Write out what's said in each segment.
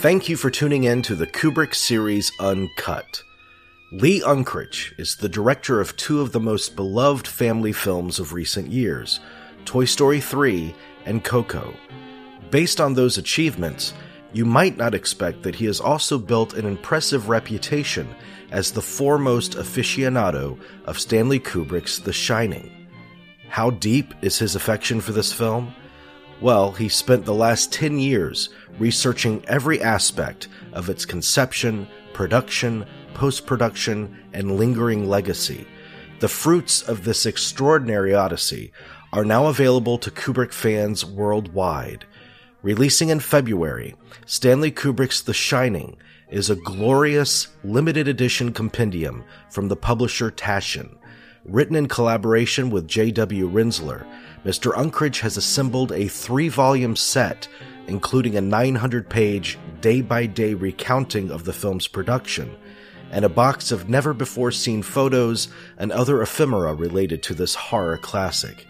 Thank you for tuning in to the Kubrick series Uncut. Lee Unkrich is the director of two of the most beloved family films of recent years Toy Story 3 and Coco. Based on those achievements, you might not expect that he has also built an impressive reputation as the foremost aficionado of Stanley Kubrick's The Shining. How deep is his affection for this film? Well, he spent the last 10 years researching every aspect of its conception, production, post production, and lingering legacy. The fruits of this extraordinary odyssey are now available to Kubrick fans worldwide. Releasing in February, Stanley Kubrick's The Shining is a glorious, limited edition compendium from the publisher Taschen. Written in collaboration with J.W. Rinzler, Mr. Unkrich has assembled a three volume set, including a 900 page day by day recounting of the film's production, and a box of never before seen photos and other ephemera related to this horror classic.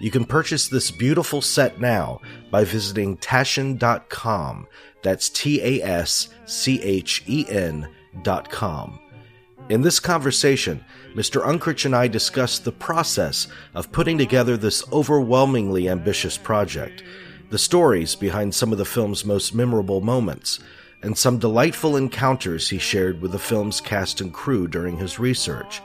You can purchase this beautiful set now by visiting taschen.com. That's T A S C H E N.com. In this conversation, Mr. Unkrich and I discussed the process of putting together this overwhelmingly ambitious project, the stories behind some of the film's most memorable moments, and some delightful encounters he shared with the film's cast and crew during his research,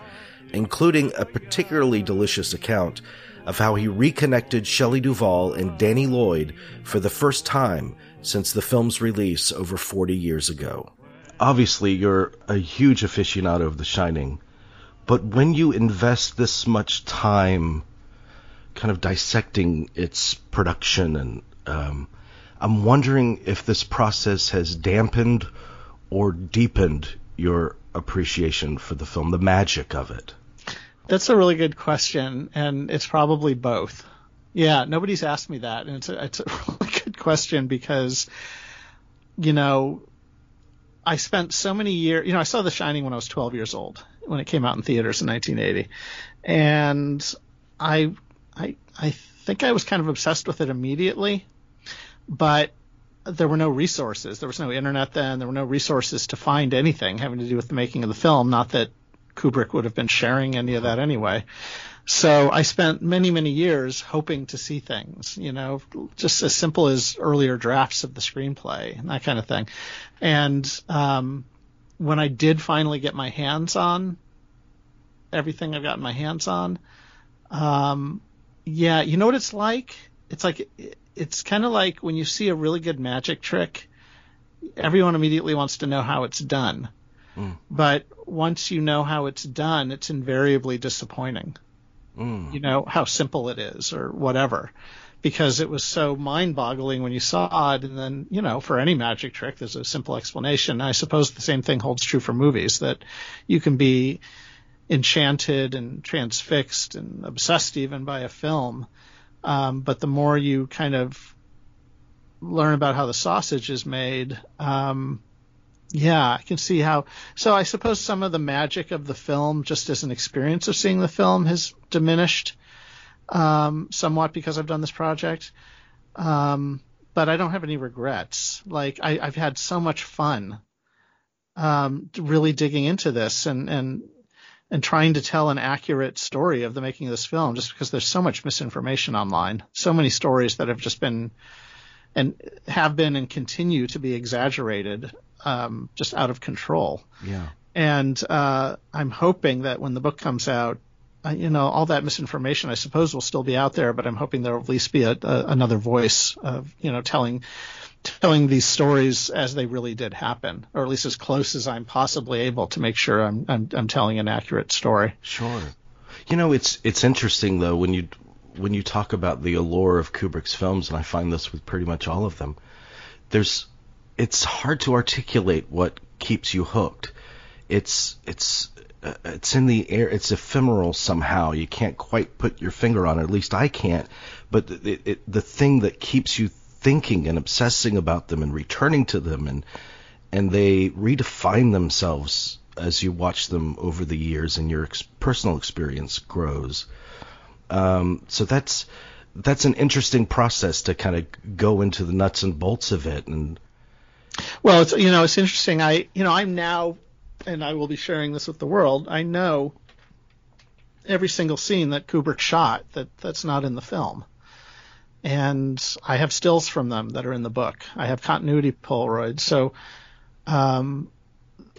including a particularly delicious account of how he reconnected Shelley Duvall and Danny Lloyd for the first time since the film's release over 40 years ago obviously you're a huge aficionado of The Shining, but when you invest this much time kind of dissecting its production and um, I'm wondering if this process has dampened or deepened your appreciation for the film, the magic of it. That's a really good question, and it's probably both. Yeah, nobody's asked me that, and it's a, it's a really good question because, you know, I spent so many years, you know, I saw The Shining when I was 12 years old when it came out in theaters in 1980, and I, I, I think I was kind of obsessed with it immediately, but there were no resources. There was no internet then. There were no resources to find anything having to do with the making of the film. Not that Kubrick would have been sharing any of that anyway. So I spent many, many years hoping to see things, you know, just as simple as earlier drafts of the screenplay and that kind of thing. And um, when I did finally get my hands on everything I've gotten my hands on, um, yeah, you know what it's like? It's like it's kind of like when you see a really good magic trick, everyone immediately wants to know how it's done. Mm. But once you know how it's done, it's invariably disappointing mm. you know, how simple it is or whatever. Because it was so mind boggling when you saw it. And then, you know, for any magic trick, there's a simple explanation. I suppose the same thing holds true for movies that you can be enchanted and transfixed and obsessed even by a film. Um, but the more you kind of learn about how the sausage is made, um, yeah, I can see how. So I suppose some of the magic of the film, just as an experience of seeing the film, has diminished um, somewhat because I've done this project. Um, but I don't have any regrets. Like I, have had so much fun um, really digging into this and and and trying to tell an accurate story of the making of this film, just because there's so much misinformation online, so many stories that have just been and have been and continue to be exaggerated um, just out of control. Yeah. And uh, I'm hoping that when the book comes out, uh, you know, all that misinformation, I suppose, will still be out there, but I'm hoping there will at least be a, a, another voice of, you know, telling telling these stories as they really did happen, or at least as close as I'm possibly able to make sure I'm I'm, I'm telling an accurate story. Sure. You know, it's it's interesting though when you when you talk about the allure of Kubrick's films, and I find this with pretty much all of them. There's it's hard to articulate what keeps you hooked. It's it's uh, it's in the air. It's ephemeral somehow. You can't quite put your finger on it. At least I can't. But it, it, the thing that keeps you thinking and obsessing about them and returning to them and and they redefine themselves as you watch them over the years and your ex- personal experience grows. Um, so that's that's an interesting process to kind of go into the nuts and bolts of it and Well, it's you know it's interesting. I you know I'm now, and I will be sharing this with the world. I know every single scene that Kubrick shot that that's not in the film, and I have stills from them that are in the book. I have continuity Polaroids. So, um,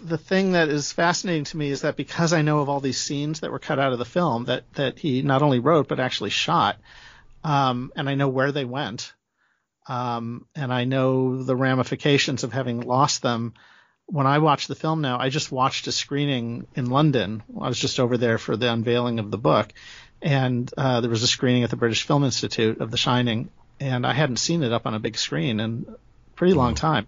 the thing that is fascinating to me is that because I know of all these scenes that were cut out of the film that that he not only wrote but actually shot, um, and I know where they went, um, and I know the ramifications of having lost them. When I watch the film now, I just watched a screening in London. I was just over there for the unveiling of the book, and uh, there was a screening at the British Film Institute of The Shining, and I hadn't seen it up on a big screen in a pretty long mm-hmm. time.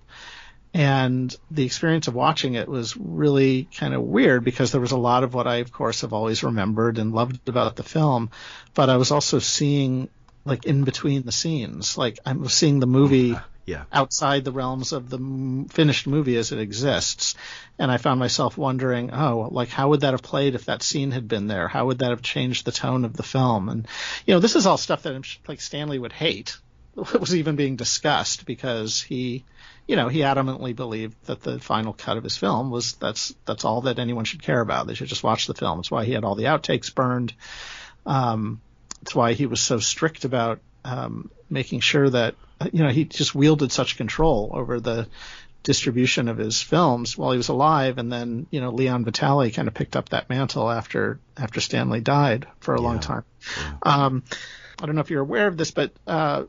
And the experience of watching it was really kind of weird because there was a lot of what I, of course, have always remembered and loved about the film, but I was also seeing like in between the scenes. Like I'm seeing the movie yeah. outside the realms of the finished movie as it exists, and I found myself wondering, oh, like how would that have played if that scene had been there? How would that have changed the tone of the film? And you know, this is all stuff that like Stanley would hate. It was even being discussed because he you know, he adamantly believed that the final cut of his film was that's that's all that anyone should care about. They should just watch the film. That's why he had all the outtakes burned. Um, that's why he was so strict about um, making sure that you know he just wielded such control over the distribution of his films while he was alive, and then you know Leon Vitali kind of picked up that mantle after after Stanley died for a yeah. long time. Yeah. Um, I don't know if you're aware of this, but uh,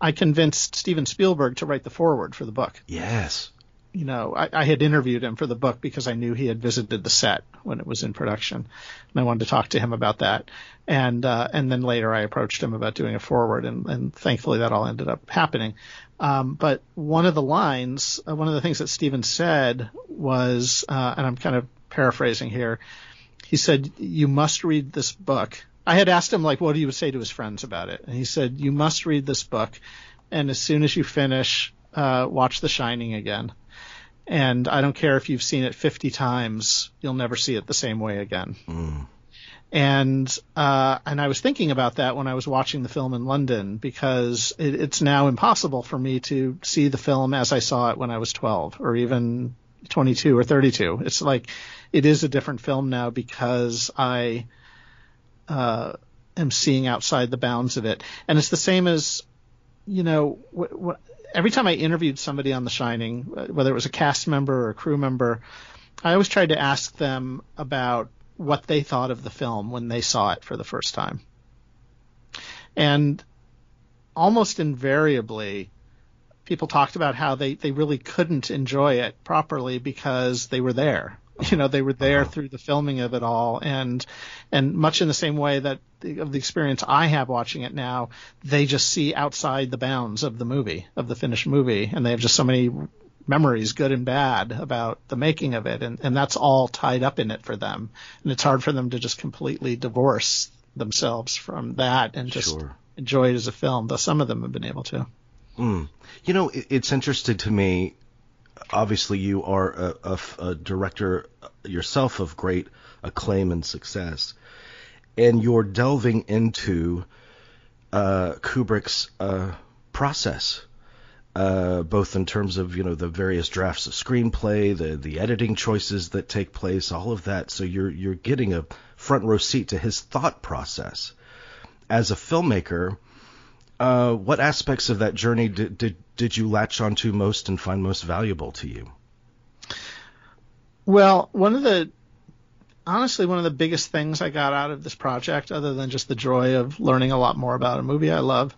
I convinced Steven Spielberg to write the foreword for the book. Yes. You know, I, I, had interviewed him for the book because I knew he had visited the set when it was in production, and I wanted to talk to him about that. And uh, and then later I approached him about doing a foreword, and, and thankfully that all ended up happening. Um, but one of the lines, uh, one of the things that Steven said was, uh, and I'm kind of paraphrasing here, he said, "You must read this book I had asked him like what he would say to his friends about it, and he said, "You must read this book, and as soon as you finish, uh, watch The Shining again. And I don't care if you've seen it 50 times, you'll never see it the same way again." Mm. And uh, and I was thinking about that when I was watching the film in London because it, it's now impossible for me to see the film as I saw it when I was 12 or even 22 or 32. It's like it is a different film now because I uh, am seeing outside the bounds of it. And it's the same as, you know, wh- wh- every time I interviewed somebody on The Shining, whether it was a cast member or a crew member, I always tried to ask them about what they thought of the film when they saw it for the first time. And almost invariably, people talked about how they, they really couldn't enjoy it properly because they were there. You know, they were there uh-huh. through the filming of it all, and and much in the same way that the, of the experience I have watching it now, they just see outside the bounds of the movie, of the finished movie, and they have just so many memories, good and bad, about the making of it, and and that's all tied up in it for them, and it's hard for them to just completely divorce themselves from that and just sure. enjoy it as a film. Though some of them have been able to. Mm. You know, it's interesting to me obviously you are a, a, a, director yourself of great acclaim and success, and you're delving into uh, Kubrick's uh, process, uh, both in terms of you know the various drafts of screenplay, the the editing choices that take place, all of that. So you're you're getting a front row seat to his thought process as a filmmaker uh, what aspects of that journey did, did did you latch onto most and find most valuable to you? Well, one of the honestly one of the biggest things I got out of this project, other than just the joy of learning a lot more about a movie I love,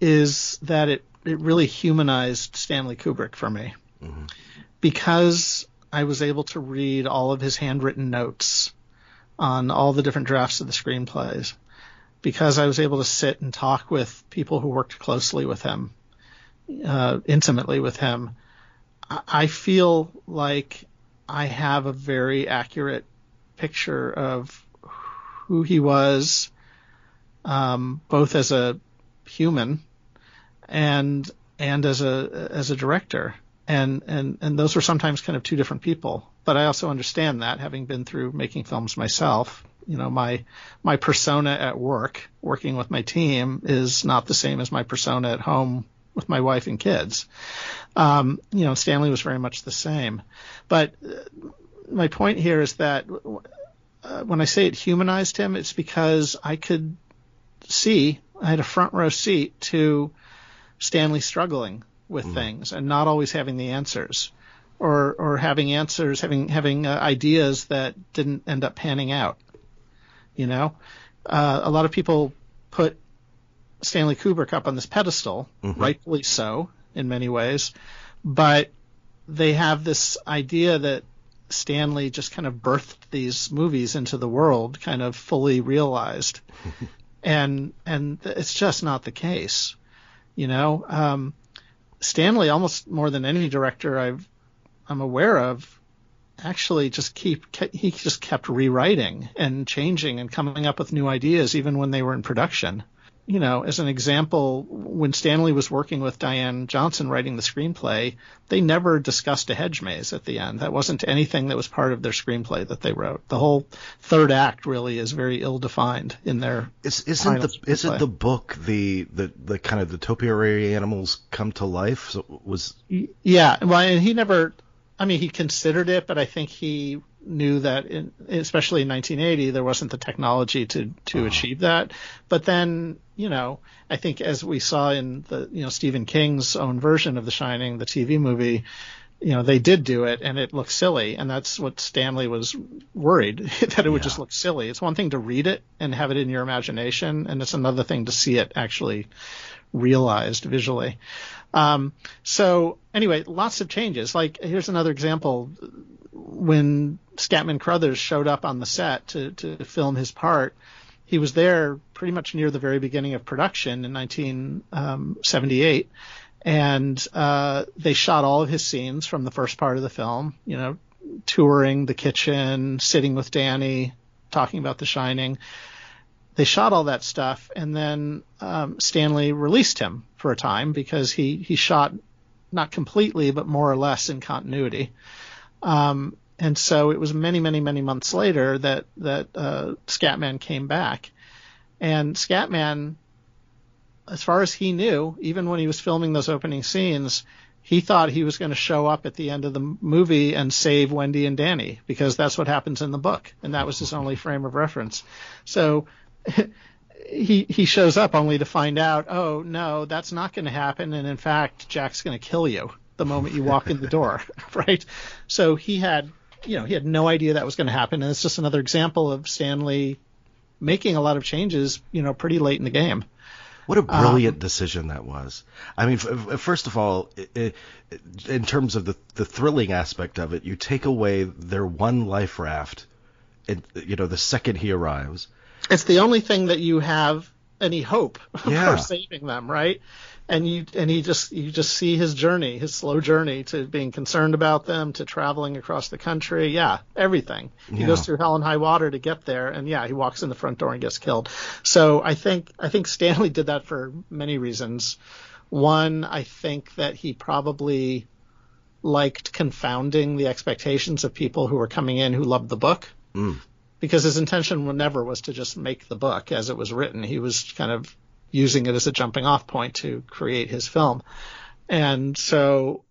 is that it it really humanized Stanley Kubrick for me, mm-hmm. because I was able to read all of his handwritten notes on all the different drafts of the screenplays because I was able to sit and talk with people who worked closely with him, uh, intimately with him, I feel like I have a very accurate picture of who he was, um, both as a human and and as a as a director. And and and those were sometimes kind of two different people. But I also understand that having been through making films myself you know my my persona at work working with my team is not the same as my persona at home with my wife and kids. Um, you know, Stanley was very much the same. But uh, my point here is that uh, when I say it humanized him, it's because I could see, I had a front row seat to Stanley struggling with mm. things and not always having the answers or or having answers, having having uh, ideas that didn't end up panning out. You know, uh, a lot of people put Stanley Kubrick up on this pedestal, mm-hmm. rightfully so in many ways, but they have this idea that Stanley just kind of birthed these movies into the world, kind of fully realized, and and it's just not the case. You know, um, Stanley almost more than any director I've I'm aware of actually just keep he just kept rewriting and changing and coming up with new ideas even when they were in production you know, as an example, when Stanley was working with Diane Johnson writing the screenplay, they never discussed a hedge maze at the end. That wasn't anything that was part of their screenplay that they wrote. The whole third act really is very ill defined in their. Is, isn't the screenplay. isn't the book the, the the kind of the topiary animals come to life? So was yeah, well, and he never. I mean, he considered it, but I think he knew that, in, especially in 1980, there wasn't the technology to to uh-huh. achieve that. But then, you know, I think as we saw in the you know Stephen King's own version of The Shining, the TV movie, you know, they did do it and it looked silly, and that's what Stanley was worried that it would yeah. just look silly. It's one thing to read it and have it in your imagination, and it's another thing to see it actually realized visually. Um, so anyway, lots of changes. Like here's another example when Scatman Crothers showed up on the set to, to film his part, he was there pretty much near the very beginning of production in 1978. Um, and uh, they shot all of his scenes from the first part of the film, you know, touring the kitchen, sitting with Danny, talking about The Shining. They shot all that stuff, and then um, Stanley released him for a time because he, he shot not completely, but more or less in continuity. Um, and so it was many, many, many months later that that uh, Scatman came back, and Scatman, as far as he knew, even when he was filming those opening scenes, he thought he was going to show up at the end of the movie and save Wendy and Danny because that's what happens in the book, and that was his only frame of reference. So. He he shows up only to find out, oh no, that's not going to happen, and in fact, Jack's going to kill you the moment you walk in the door, right? So he had, you know, he had no idea that was going to happen, and it's just another example of Stanley making a lot of changes, you know, pretty late in the game. What a brilliant um, decision that was. I mean, f- first of all, it, it, in terms of the the thrilling aspect of it, you take away their one life raft, and you know, the second he arrives. It's the only thing that you have any hope yeah. for saving them, right? and you and he just you just see his journey, his slow journey to being concerned about them, to traveling across the country. Yeah, everything. He goes through hell and high water to get there, and yeah, he walks in the front door and gets killed. So I think I think Stanley did that for many reasons. One, I think that he probably liked confounding the expectations of people who were coming in who loved the book. Mm. Because his intention never was to just make the book as it was written. He was kind of using it as a jumping off point to create his film. And so,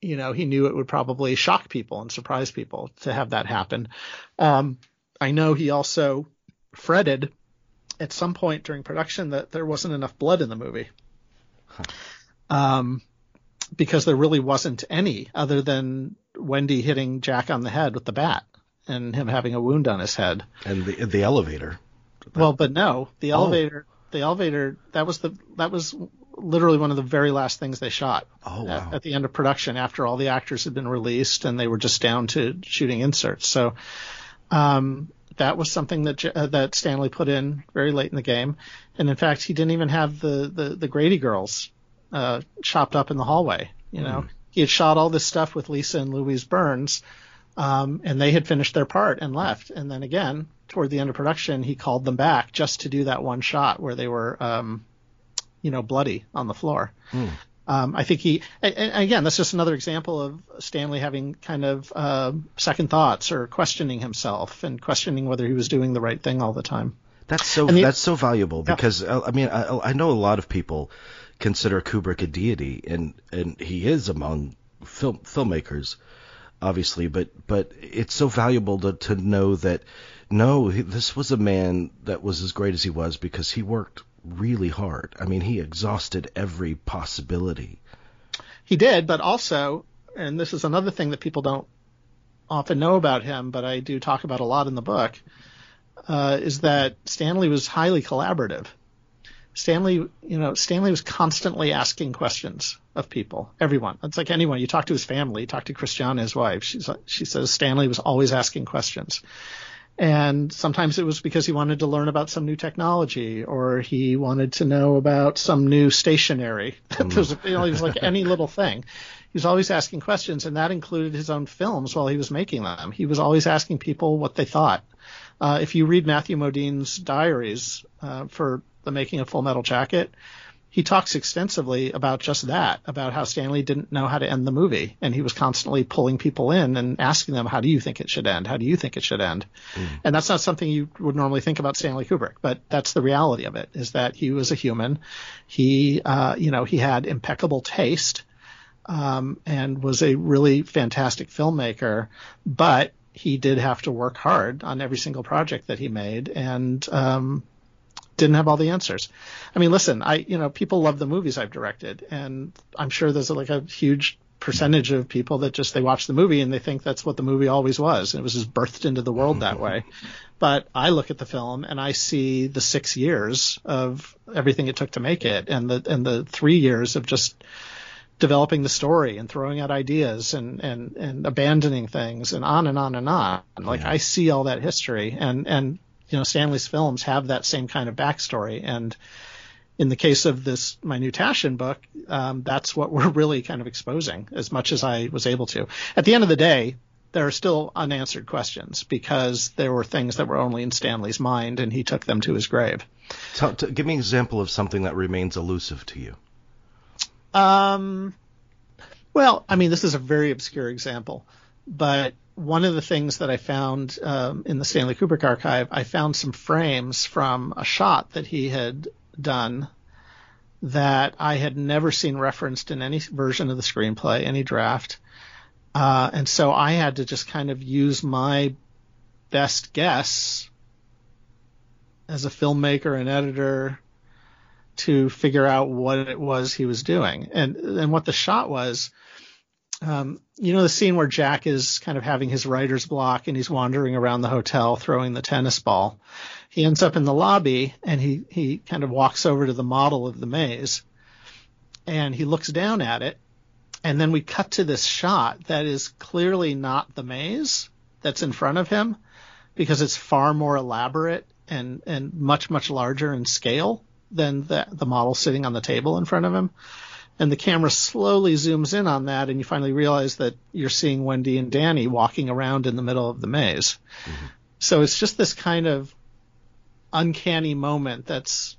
you know, he knew it would probably shock people and surprise people to have that happen. Um, I know he also fretted at some point during production that there wasn't enough blood in the movie. Huh. Um, because there really wasn't any other than Wendy hitting Jack on the head with the bat and him having a wound on his head. And the the elevator. Well, but no, the oh. elevator the elevator that was the that was literally one of the very last things they shot oh, wow. at, at, the end of production after all the actors had been released and they were just down to shooting inserts. So um, that was something that uh, that Stanley put in very late in the game, and in fact he didn't even have the the, the Grady girls uh, chopped up in the hallway. You know, mm. he had shot all this stuff with Lisa and Louise Burns, um, and they had finished their part and left. And then again, toward the end of production, he called them back just to do that one shot where they were, um, you know, bloody on the floor. Mm. Um, I think he, again, that's just another example of Stanley having kind of uh, second thoughts or questioning himself and questioning whether he was doing the right thing all the time. That's so the, that's so valuable because yeah. Uh, I mean I, I know a lot of people consider Kubrick a deity, and and he is among film filmmakers, obviously. But but it's so valuable to to know that no, this was a man that was as great as he was because he worked really hard. I mean, he exhausted every possibility. He did, but also, and this is another thing that people don't often know about him, but I do talk about a lot in the book, uh, is that Stanley was highly collaborative. Stanley, you know, Stanley was constantly asking questions of people, everyone. It's like anyone. You talk to his family, you talk to Christiane, his wife. She's, she says Stanley was always asking questions. And sometimes it was because he wanted to learn about some new technology or he wanted to know about some new stationery. Mm. was, you know, it was like any little thing. He was always asking questions, and that included his own films while he was making them. He was always asking people what they thought. Uh, if you read Matthew Modine's diaries uh, for the making of Full Metal Jacket, he talks extensively about just that, about how Stanley didn't know how to end the movie, and he was constantly pulling people in and asking them, "How do you think it should end? How do you think it should end?" Mm. And that's not something you would normally think about Stanley Kubrick, but that's the reality of it: is that he was a human. He, uh, you know, he had impeccable taste, um, and was a really fantastic filmmaker, but he did have to work hard on every single project that he made, and um, didn't have all the answers. I mean, listen, I you know people love the movies I've directed, and I'm sure there's like a huge percentage of people that just they watch the movie and they think that's what the movie always was. And it was just birthed into the world that mm-hmm. way. But I look at the film and I see the six years of everything it took to make it, and the and the three years of just developing the story and throwing out ideas and and and abandoning things and on and on and on. Like yeah. I see all that history and and you know, Stanley's films have that same kind of backstory. And in the case of this, my new Taschen book, um, that's what we're really kind of exposing as much as I was able to. At the end of the day, there are still unanswered questions because there were things that were only in Stanley's mind and he took them to his grave. Tell, t- give me an example of something that remains elusive to you. Um, well, I mean, this is a very obscure example, but one of the things that I found um, in the Stanley Kubrick archive, I found some frames from a shot that he had done that I had never seen referenced in any version of the screenplay, any draft. Uh, and so I had to just kind of use my best guess as a filmmaker and editor to figure out what it was he was doing. And and what the shot was um, you know the scene where Jack is kind of having his writer's block and he's wandering around the hotel throwing the tennis ball. He ends up in the lobby and he he kind of walks over to the model of the maze and he looks down at it and then we cut to this shot that is clearly not the maze that's in front of him because it's far more elaborate and and much much larger in scale than the the model sitting on the table in front of him and the camera slowly zooms in on that and you finally realize that you're seeing Wendy and Danny walking around in the middle of the maze. Mm-hmm. So it's just this kind of uncanny moment that's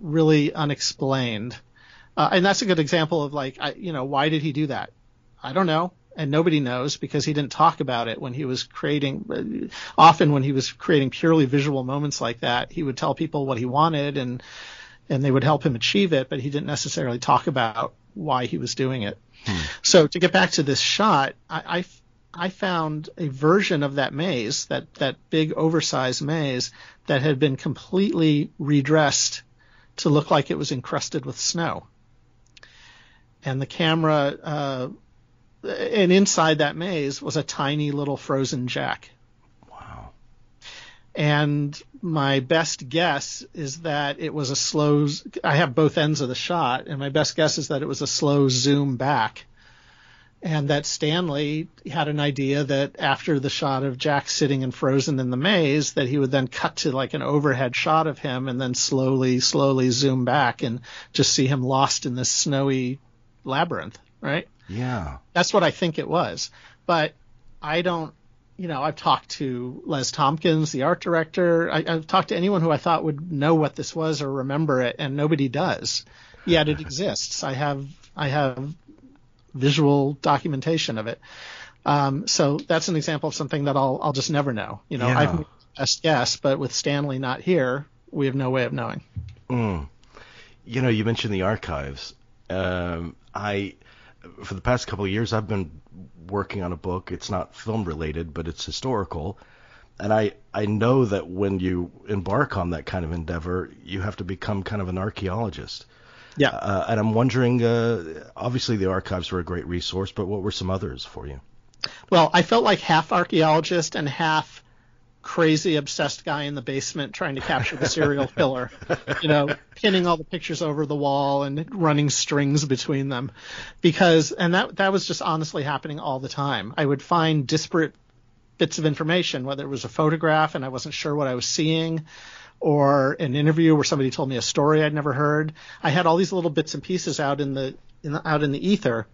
really unexplained. Uh, and that's a good example of like, I, you know, why did he do that? I don't know. And nobody knows because he didn't talk about it when he was creating, often when he was creating purely visual moments like that, he would tell people what he wanted and, and they would help him achieve it, but he didn't necessarily talk about why he was doing it. Hmm. So to get back to this shot, I, I, I found a version of that maze, that that big oversized maze, that had been completely redressed to look like it was encrusted with snow. And the camera, uh, and inside that maze was a tiny little frozen Jack. And my best guess is that it was a slow. I have both ends of the shot, and my best guess is that it was a slow zoom back, and that Stanley had an idea that after the shot of Jack sitting and frozen in the maze, that he would then cut to like an overhead shot of him, and then slowly, slowly zoom back and just see him lost in this snowy labyrinth. Right? Yeah. That's what I think it was, but I don't you know, I've talked to Les Tomkins, the art director. I, have talked to anyone who I thought would know what this was or remember it, and nobody does. Yet it exists. I have I have visual documentation of it. Um, so that's an example of something that I'll I'll just never know. You know, yeah. I've best guess, but with Stanley not here, we have no way of knowing. Mm. You know, you mentioned the archives. Um, I, for the past couple of years, I've been working on a book. It's not film related, but it's historical. And I, I know that when you embark on that kind of endeavor, you have to become kind of an archaeologist. Yeah. Uh, and I'm wondering, uh, obviously the archives were a great resource, but what were some others for you? Well, I felt like half archaeologist and half crazy obsessed guy in the basement trying to capture the serial killer. You know, pinning all the pictures over the wall and running strings between them. Because and that that was just honestly happening all the time. I would find disparate bits of information, whether it was a photograph and I wasn't sure what I was seeing, or an interview where somebody told me a story I'd never heard. I had all these little bits and pieces out in the, in the out in the ether,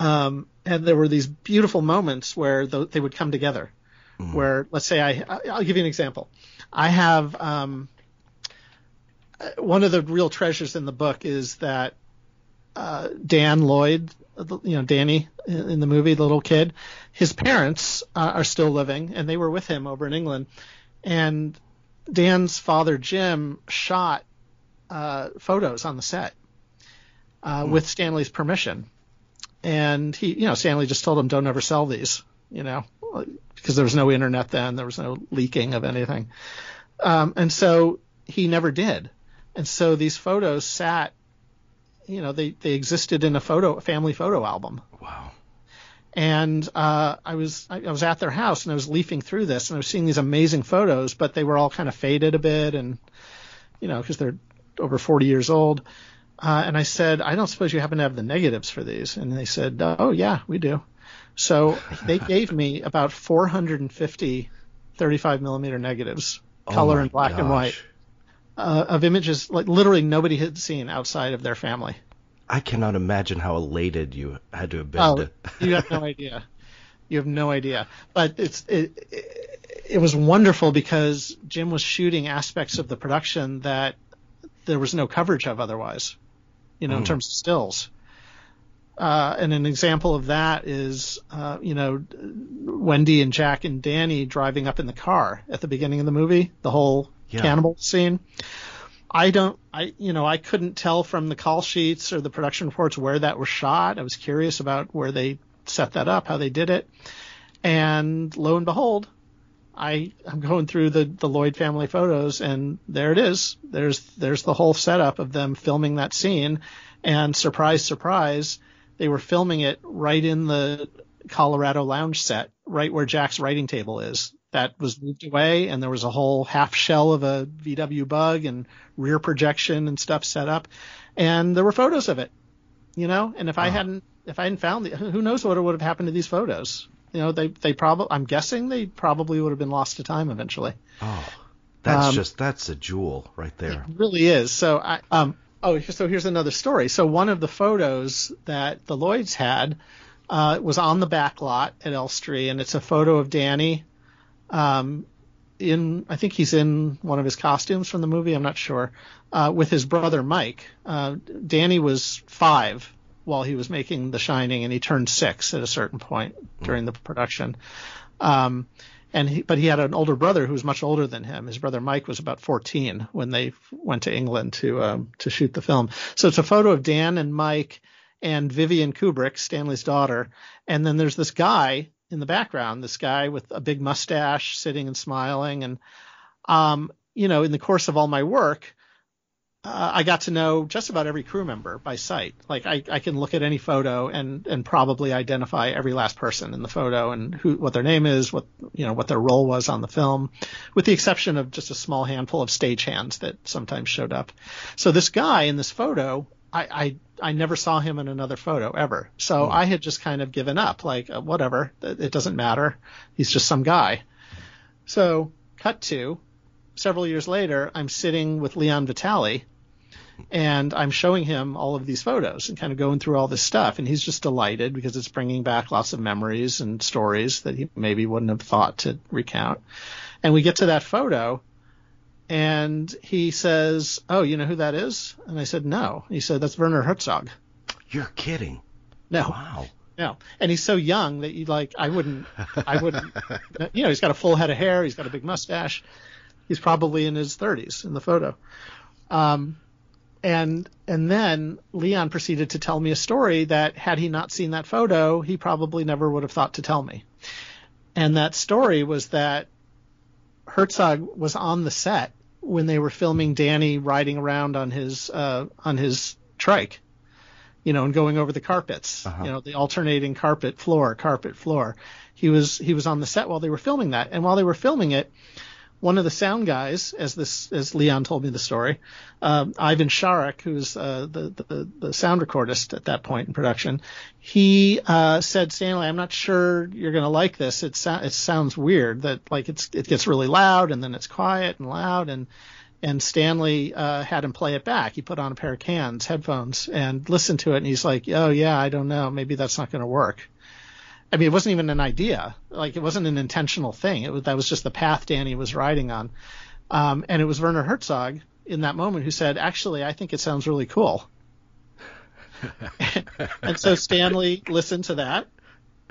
um, and there were these beautiful moments where th- they would come together. Mm-hmm. Where let's say I I'll give you an example. I have um, one of the real treasures in the book is that uh, Dan Lloyd, you know Danny in the movie, the little kid, his parents uh, are still living, and they were with him over in England, and Dan's father Jim shot uh, photos on the set uh, mm. with Stanley's permission, and he, you know, Stanley just told him, "Don't ever sell these," you know, because there was no internet then, there was no leaking of anything, um, and so he never did, and so these photos sat, you know, they they existed in a photo, a family photo album. Wow and uh, I was I, was at their house and I was leafing through this and I was seeing these amazing photos, but they were all kind of faded a bit and you know because they're over 40 years old. Uh, and I said, I don't suppose you happen to have the negatives for these? And they said, Oh yeah, we do. So they gave me about 450 35 millimeter negatives, oh color and black gosh. and white, uh, of images like literally nobody had seen outside of their family. I cannot imagine how elated you had to have been. Oh, to... you have no idea. You have no idea. But it's it, it, it was wonderful because Jim was shooting aspects of the production that there was no coverage of otherwise. You know, mm. in hmm. terms of stills. Uh, and an example of that is, uh, you know, Wendy and Jack and Danny driving up in the car at the beginning of the movie, the whole yeah. cannibal scene. I don't, I, you know, I couldn't tell from the call sheets or the production reports where that was shot. I was curious about where they set that up, how they did it. And lo and behold, I, I'm going through the, the Lloyd family photos and there it is. There's, there's the whole setup of them filming that scene. And surprise, surprise, they were filming it right in the Colorado lounge set, right where Jack's writing table is. That was moved away and there was a whole half shell of a VW bug and rear projection and stuff set up. And there were photos of it you know? And if I hadn't if I hadn't found the who knows what would have happened to these photos? You know they they probably I'm guessing they probably would have been lost to time eventually. Oh that's um, just that's a jewel right there. it really is. So I um oh so here's another story so one of the photos that the Lloyds had uh, was on the back lot at Elstree, and it's a photo of Danny um, in I think he's in one of his costumes from the movie. I'm not sure. Uh, with his brother Mike. Uh, Danny was five while he was making The Shining, and he turned six at a certain point during the production. Um, and he, but he had an older brother who was much older than him. His brother Mike was about 14 when they went to England to um, to shoot the film. So it's a photo of Dan and Mike and Vivian Kubrick, Stanley's daughter, and then there's this guy in the background, this guy with a big mustache sitting and smiling. And, um, you know, in the course of all my work, uh, I got to know just about every crew member by sight. Like I, I can look at any photo and, and probably identify every last person in the photo and who, what their name is, what, you know, what their role was on the film, with the exception of just a small handful of stagehands that sometimes showed up. So this guy in this photo, I, I I never saw him in another photo ever. So mm. I had just kind of given up, like uh, whatever, it doesn't matter. He's just some guy. So cut to several years later, I'm sitting with Leon Vitali and I'm showing him all of these photos and kind of going through all this stuff. And he's just delighted because it's bringing back lots of memories and stories that he maybe wouldn't have thought to recount. And we get to that photo and he says, "Oh, you know who that is?" And I said, "No." He said, "That's Werner Herzog." You're kidding. No. Wow. No. And he's so young that you like I wouldn't I wouldn't you know, he's got a full head of hair, he's got a big mustache. He's probably in his 30s in the photo. Um and and then Leon proceeded to tell me a story that had he not seen that photo, he probably never would have thought to tell me. And that story was that Herzog was on the set when they were filming Danny riding around on his uh, on his trike, you know, and going over the carpets, uh-huh. you know, the alternating carpet floor, carpet floor. He was he was on the set while they were filming that, and while they were filming it, one of the sound guys, as this as Leon told me the story, um, Ivan Sharrock, who's uh, the, the, the sound recordist at that point in production, he uh, said, Stanley, I'm not sure you're going to like this. It so- it sounds weird that like it's it gets really loud and then it's quiet and loud and and Stanley uh, had him play it back. He put on a pair of cans, headphones, and listened to it, and he's like, "Oh yeah, I don't know, maybe that's not going to work." I mean, it wasn't even an idea. Like it wasn't an intentional thing. It was that was just the path Danny was riding on. Um, and it was Werner Herzog in that moment who said, "Actually, I think it sounds really cool." and so Stanley listened to that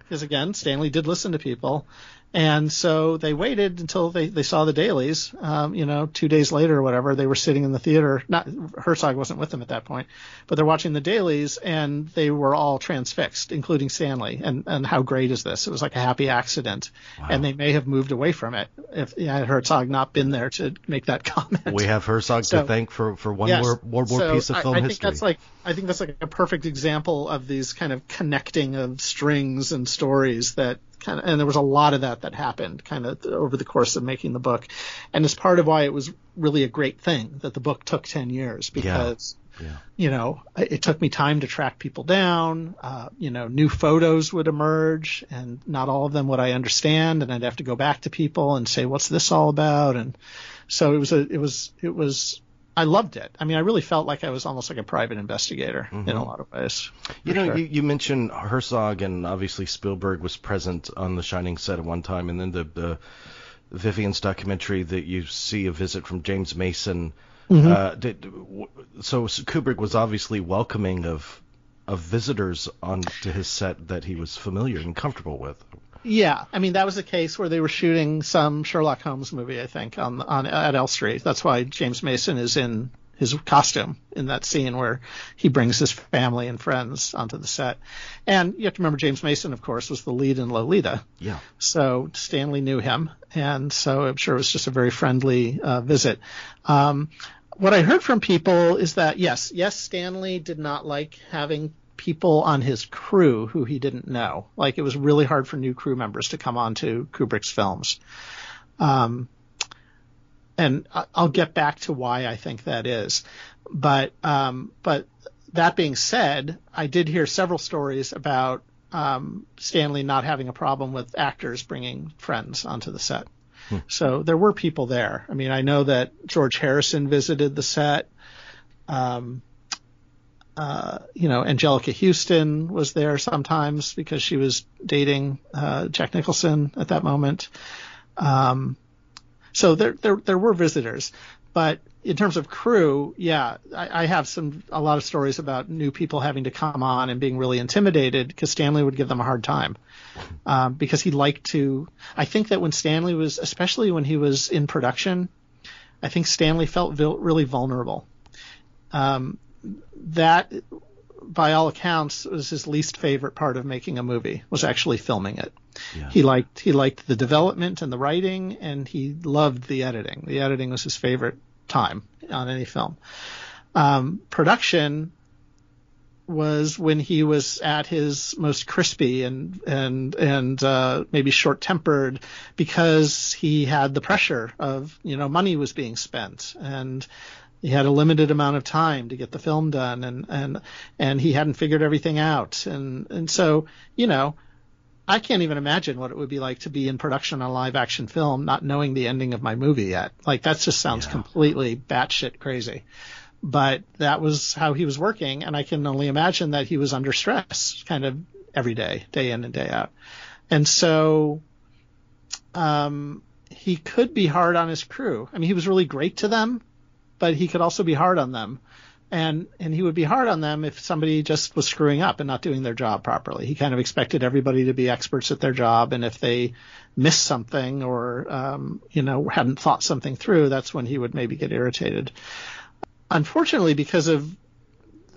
because again, Stanley did listen to people, and so they waited until they, they saw the dailies. Um, you know, two days later or whatever, they were sitting in the theater. Not Herzog wasn't with them at that point, but they're watching the dailies, and they were all transfixed, including Stanley. And and how great is this? It was like a happy accident, wow. and they may have moved away from it if yeah, Herzog not been there to make that comment. We have Herzog so, to thank for for one yes, more, more, more so piece of film I, I history. Think that's like I think that's like a perfect example of these kind of connecting of strings and stories that kind of, and there was a lot of that that happened kind of over the course of making the book, and it's part of why it was really a great thing that the book took ten years because. Yeah. Yeah. You know, it took me time to track people down. Uh, you know, new photos would emerge, and not all of them would I understand, and I'd have to go back to people and say, "What's this all about?" And so it was a, it was, it was I loved it. I mean, I really felt like I was almost like a private investigator mm-hmm. in a lot of ways. You know, sure. you, you mentioned Herzog and obviously Spielberg was present on the Shining set at one time, and then the, the Vivian's documentary that you see a visit from James Mason. Mm-hmm. Uh, did, so Kubrick was obviously welcoming of of visitors onto his set that he was familiar and comfortable with. Yeah, I mean that was a case where they were shooting some Sherlock Holmes movie, I think, on on at Elstree. That's why James Mason is in his costume in that scene where he brings his family and friends onto the set. And you have to remember James Mason, of course, was the lead in Lolita. Yeah. So Stanley knew him, and so I'm sure it was just a very friendly uh, visit. Um, what I heard from people is that yes, yes, Stanley did not like having people on his crew who he didn't know. Like it was really hard for new crew members to come onto Kubrick's films. Um, and I'll get back to why I think that is. But um, but that being said, I did hear several stories about um, Stanley not having a problem with actors bringing friends onto the set. Hmm. So there were people there. I mean, I know that George Harrison visited the set. Um, uh, you know, Anjelica Huston was there sometimes because she was dating uh, Jack Nicholson at that moment. Um, so there, there, there were visitors, but in terms of crew, yeah, I, I, have some a lot of stories about new people having to come on and being really intimidated because Stanley would give them a hard time um, because he liked to. I think that when Stanley was, especially when he was in production, I think Stanley felt vil- really vulnerable. Um, that by all accounts was his least favorite part of making a movie was actually filming it. Yeah. He liked he liked the development and the writing and he loved the editing. The editing was his favorite time on any film. Um, production was when he was at his most crispy and and and uh, maybe short tempered because he had the pressure of you know money was being spent and he had a limited amount of time to get the film done and and and he hadn't figured everything out and and so you know I can't even imagine what it would be like to be in production on a live action film not knowing the ending of my movie yet like that just sounds yeah. completely batshit crazy but that was how he was working and I can only imagine that he was under stress kind of every day day in and day out and so um he could be hard on his crew. I mean, he was really great to them, but he could also be hard on them. And and he would be hard on them if somebody just was screwing up and not doing their job properly. He kind of expected everybody to be experts at their job, and if they missed something or um, you know hadn't thought something through, that's when he would maybe get irritated. unfortunately, because of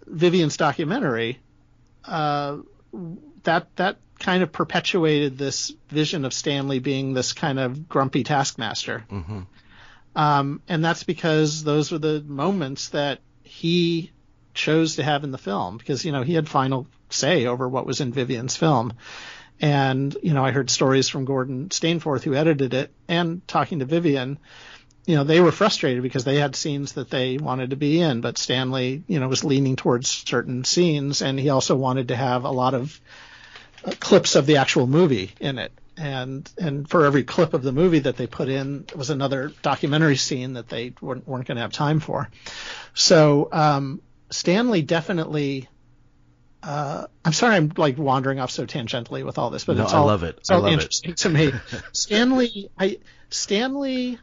Vivian's documentary, uh, that that kind of perpetuated this vision of Stanley being this kind of grumpy taskmaster. Mm-hmm. Um, and that's because those were the moments that he chose to have in the film because, you know, he had final say over what was in Vivian's film. And, you know, I heard stories from Gordon Stainforth, who edited it, and talking to Vivian, you know, they were frustrated because they had scenes that they wanted to be in, but Stanley, you know, was leaning towards certain scenes, and he also wanted to have a lot of uh, clips of the actual movie in it. And and for every clip of the movie that they put in it was another documentary scene that they weren't, weren't going to have time for. So um, Stanley definitely uh, I'm sorry, I'm like wandering off so tangentially with all this, but no, it's all, I love it. It's all love interesting it. to me. Stanley, I Stanley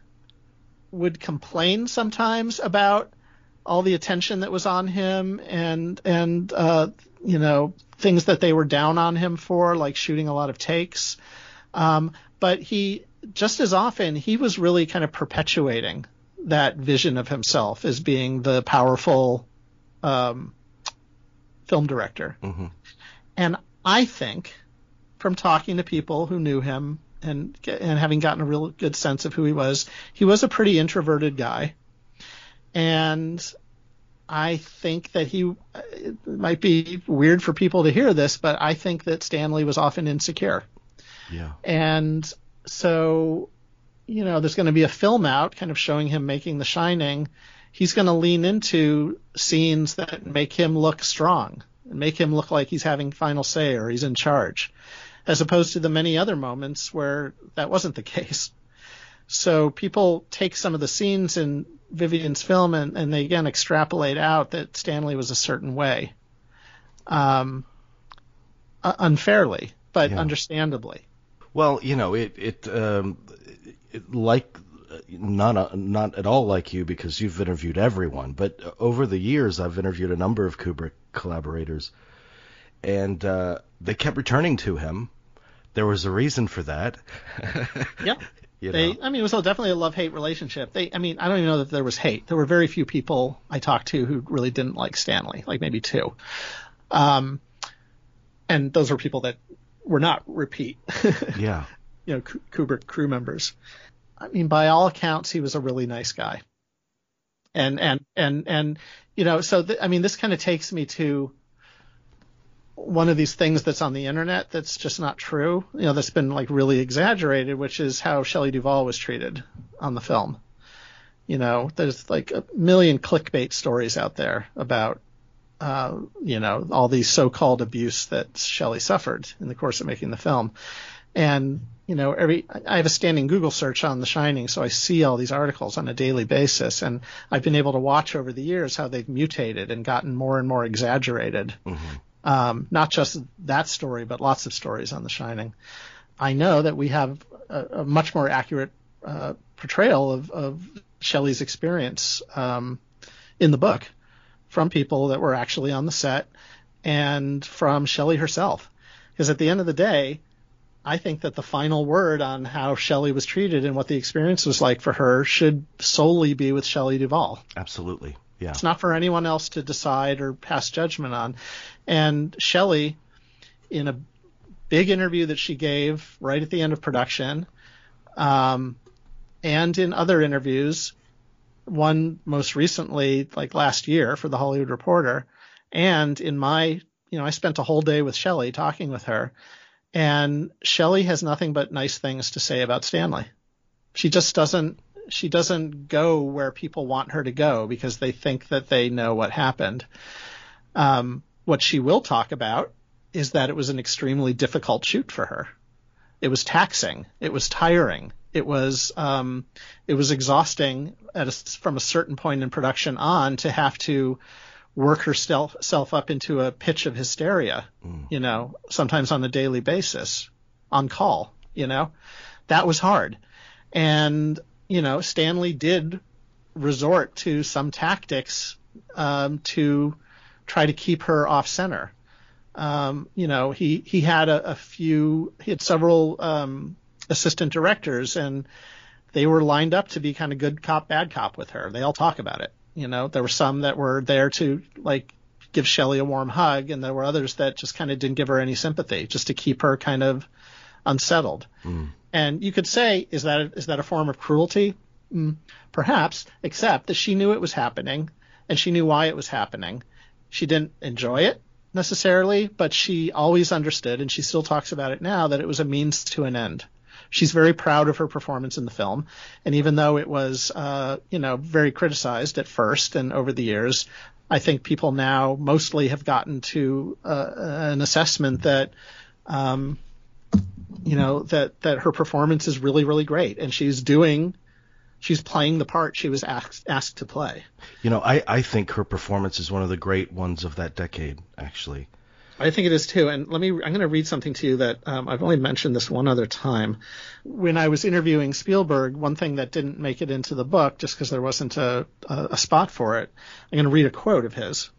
would complain sometimes about all the attention that was on him and and uh, you know things that they were down on him for, like shooting a lot of takes. Um, but he just as often he was really kind of perpetuating that vision of himself as being the powerful um, film director. Mm-hmm. And I think from talking to people who knew him and and having gotten a real good sense of who he was, he was a pretty introverted guy. And I think that he it might be weird for people to hear this, but I think that Stanley was often insecure. Yeah. And so, you know, there's going to be a film out kind of showing him making The Shining. He's going to lean into scenes that make him look strong and make him look like he's having final say or he's in charge, as opposed to the many other moments where that wasn't the case. So people take some of the scenes in Vivian's film and, and they again extrapolate out that Stanley was a certain way, um, uh, unfairly, but Yeah. understandably. Well, you know, it it, um, it like not not at all like you because you've interviewed everyone, but over the years I've interviewed a number of Kubrick collaborators, and uh, they kept returning to him. There was a reason for that. Yeah. you They, know. I mean, it was definitely a love-hate relationship. They, I mean, I don't even know that there was hate. There were very few people I talked to who really didn't like Stanley, like maybe two. Um, and those were people that were not repeat, Yeah. you know, Kubrick crew members. I mean, by all accounts, he was a really nice guy. And, and, and, and, you know, so, th- I mean, this kind of takes me to one of these things that's on the internet that's just not true, you know, that's been like really exaggerated, which is how Shelley Duvall was treated on the film. You know, there's like a million clickbait stories out there about, uh, you know, all these so-called abuse that Shelley suffered in the course of making the film. And, you know, every, I have a standing Google search on The Shining, so I see all these articles on a daily basis. And I've been able to watch over the years how they've mutated and gotten more and more exaggerated um, not just that story, but lots of stories on The Shining. I know that we have a, a much more accurate uh, portrayal of, of Shelley's experience um, in the book from people that were actually on the set and from Shelley herself. Because at the end of the day, I think that the final word on how Shelley was treated and what the experience was like for her should solely be with Shelley Duvall. Absolutely. Yeah. It's not for anyone else to decide or pass judgment on. And Shelley, in a big interview that she gave right at the end of production, um, and in other interviews, one most recently, like last year for the Hollywood Reporter, and in my, you know, I spent a whole day with Shelley talking with her, and Shelley has nothing but nice things to say about Stanley. She just doesn't she doesn't go where people want her to go because they think that they know what happened. Um, what she will talk about is that it was an extremely difficult shoot for her. It was taxing. It was tiring. It was um, it was exhausting at a, from a certain point in production on to have to work herself self up into a pitch of hysteria. You know, sometimes on a daily basis, on call. You know, that was hard. And you know, Stanley did resort to some tactics um, to try to keep her off center. Um, you know, he he had a, a few, he had several um, assistant directors, and they were lined up to be kind of good cop, bad cop with her. They all talk about it. You know, there were some that were there to like give Shelley a warm hug, and there were others that just kind of didn't give her any sympathy, just to keep her kind of unsettled. Mm. And you could say, is that is that a form of cruelty? Mm, perhaps, except that she knew it was happening, and she knew why it was happening. She didn't enjoy it necessarily, but she always understood, and she still talks about it now, that it was a means to an end. She's very proud of her performance in the film, and even though it was, uh, you know, very criticized at first and over the years, I think people now mostly have gotten to uh, an assessment that, um, you know, that that her performance is really, really great, and she's doing she's playing the part she was asked asked to play. You know, I, I think her performance is one of the great ones of that decade, actually. I think it is too. And let me, I'm going to read something to you that um, I've only mentioned this one other time. When I was interviewing Spielberg, one thing that didn't make it into the book just because there wasn't a, a, a, spot for it, I'm going to read a quote of his.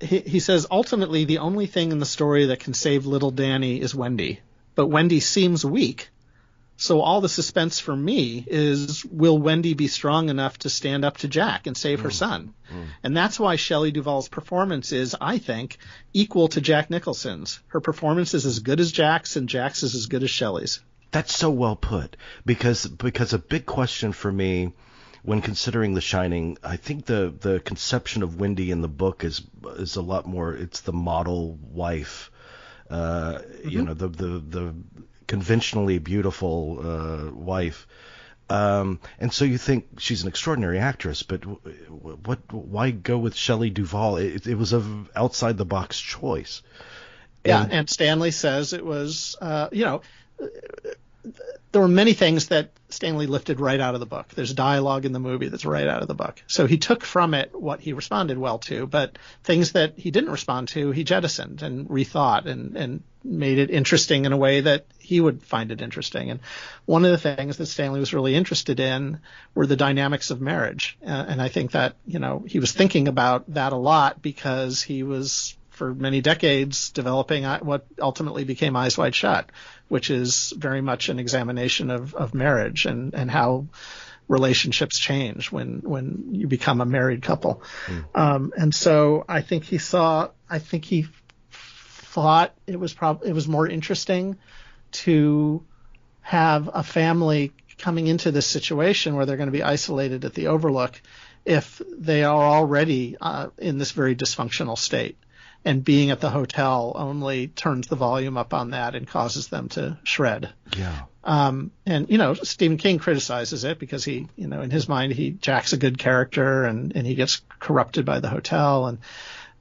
He, he says, ultimately, the only thing in the story that can save little Danny is Wendy. But Wendy seems weak, so all the suspense for me is will Wendy be strong enough to stand up to Jack and save mm. her son? Mm. And that's why Shelley Duvall's performance is, I think, equal to Jack Nicholson's. Her performance is as good as Jack's and Jack's is as good as Shelley's. That's so well put because because a big question for me when considering The Shining, I think the the conception of Wendy in the book is is a lot more. It's the model wife, uh, mm-hmm. you know, the the the conventionally beautiful uh, wife. Um, and so you think she's an extraordinary actress, but what? Why go with Shelley Duvall? It, it was a outside the box choice. And, yeah, and Stanley says it was, uh, you know, there were many things that Stanley lifted right out of the book. There's dialogue in the movie that's right out of the book. So he took from it what he responded well to, but things that he didn't respond to, he jettisoned and rethought and, and made it interesting in a way that he would find it interesting. And one of the things that Stanley was really interested in were the dynamics of marriage. Uh, and I think that, you know, he was thinking about that a lot because he was for many decades developing what ultimately became Eyes Wide Shut, which is very much an examination of, of marriage and, and how relationships change when when you become a married couple. Mm. Um, and so I think he saw, I think he thought it was prob- it was more interesting to have a family coming into this situation where they're going to be isolated at the Overlook if they are already uh, in this very dysfunctional state and being at the hotel only turns the volume up on that and causes them to shred. Yeah. Um, and you know, Stephen King criticizes it because he, you know, in his mind, he Jack's a good character and and he gets corrupted by the hotel and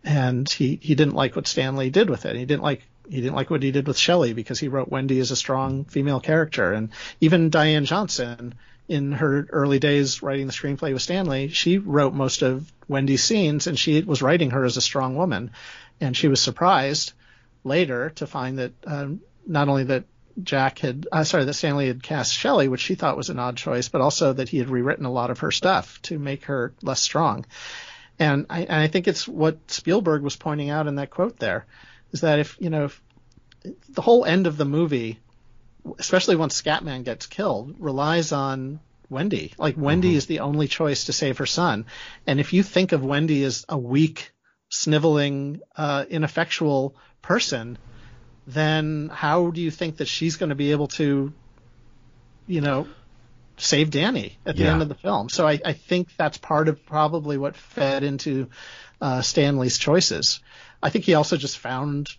and he he didn't like what Stanley did with it. He didn't like he didn't like what he did with Shelley because he wrote Wendy as a strong female character and even Diane Johnson in her early days writing the screenplay with Stanley, she wrote most of Wendy's scenes and she was writing her as a strong woman and she was surprised later to find that um, not only that Jack had, uh, sorry, that Stanley had cast Shelley, which she thought was an odd choice, but also that he had rewritten a lot of her stuff to make her less strong. And I, and I think it's what Spielberg was pointing out in that quote there, is that if you know if the whole end of the movie, especially once Scatman gets killed, relies on Wendy. Like Wendy mm-hmm. is the only choice to save her son, and if you think of Wendy as a weak sniveling, uh, ineffectual person, then how do you think that she's going to be able to, you know, save Danny at the yeah. end of the film? So I, I, think that's part of probably what fed into uh, Stanley's choices. I think he also just found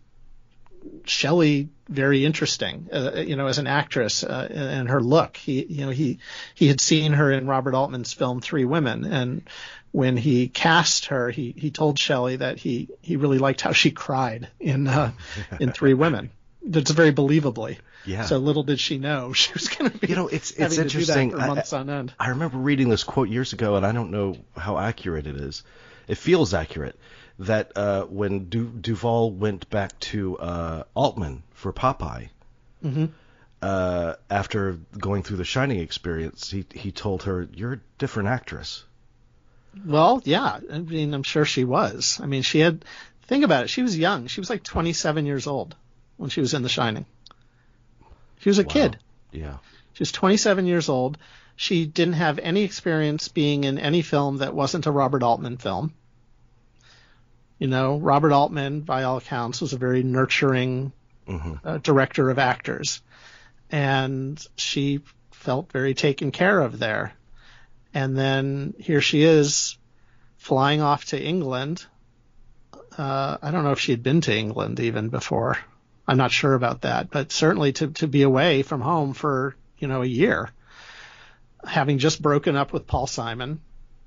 Shelley very interesting, uh, you know, as an actress uh, and her look. He, you know, he he had seen her in Robert Altman's film Three Women, and when he cast her, he he told Shelley that he he really liked how she cried in uh, in Three Women. That's very believably. Yeah. So little did she know she was going to be. You know, it's it's interesting. I, on end. I remember reading this quote years ago, and I don't know how accurate it is. It feels accurate that uh, when du- Duvall went back to uh, Altman for Popeye, mm-hmm. uh, after going through the Shining experience, he he told her, "You're a different actress." Well, yeah. I mean, I'm sure she was. I mean, she had. Think about it. She was young. She was like 27 years old when she was in The Shining. She was a wow. kid. Yeah. She was 27 years old. She didn't have any experience being in any film that wasn't a Robert Altman film. You know, Robert Altman, by all accounts, was a very nurturing mm-hmm. uh, director of actors, and she felt very taken care of there. And then here she is, flying off to England. Uh, I don't know if she had been to England even before. I'm not sure about that, but certainly to to be away from home for you know a year, having just broken up with Paul Simon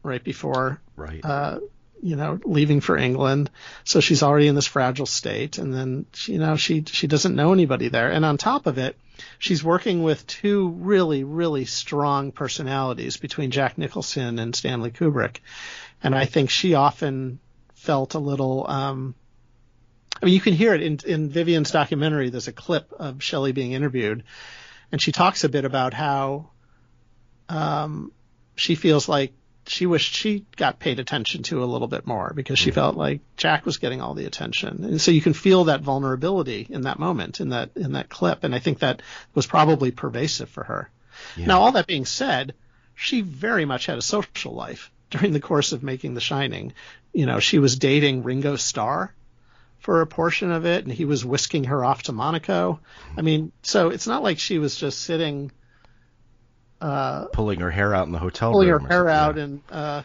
right before right. Uh, you know, leaving for England. So she's already in this fragile state. And then, you know, she, she doesn't know anybody there. And on top of it, she's working with two really, really strong personalities between Jack Nicholson and Stanley Kubrick. And I think she often felt a little, um, I mean, you can hear it in, in Vivian's documentary. There's a clip of Shelley being interviewed, and she talks a bit about how um, she feels like she wished she got paid attention to a little bit more because she mm-hmm. felt like Jack was getting all the attention. And so you can feel that vulnerability in that moment, in that in that clip. And I think that was probably pervasive for her. Yeah. Now, all that being said, she very much had a social life during the course of making The Shining. You know, she was dating Ringo Starr for a portion of it, and he was whisking her off to Monaco. I mean, so it's not like she was just sitting uh, pulling her hair out in the hotel pulling room. her hair out yeah. and uh,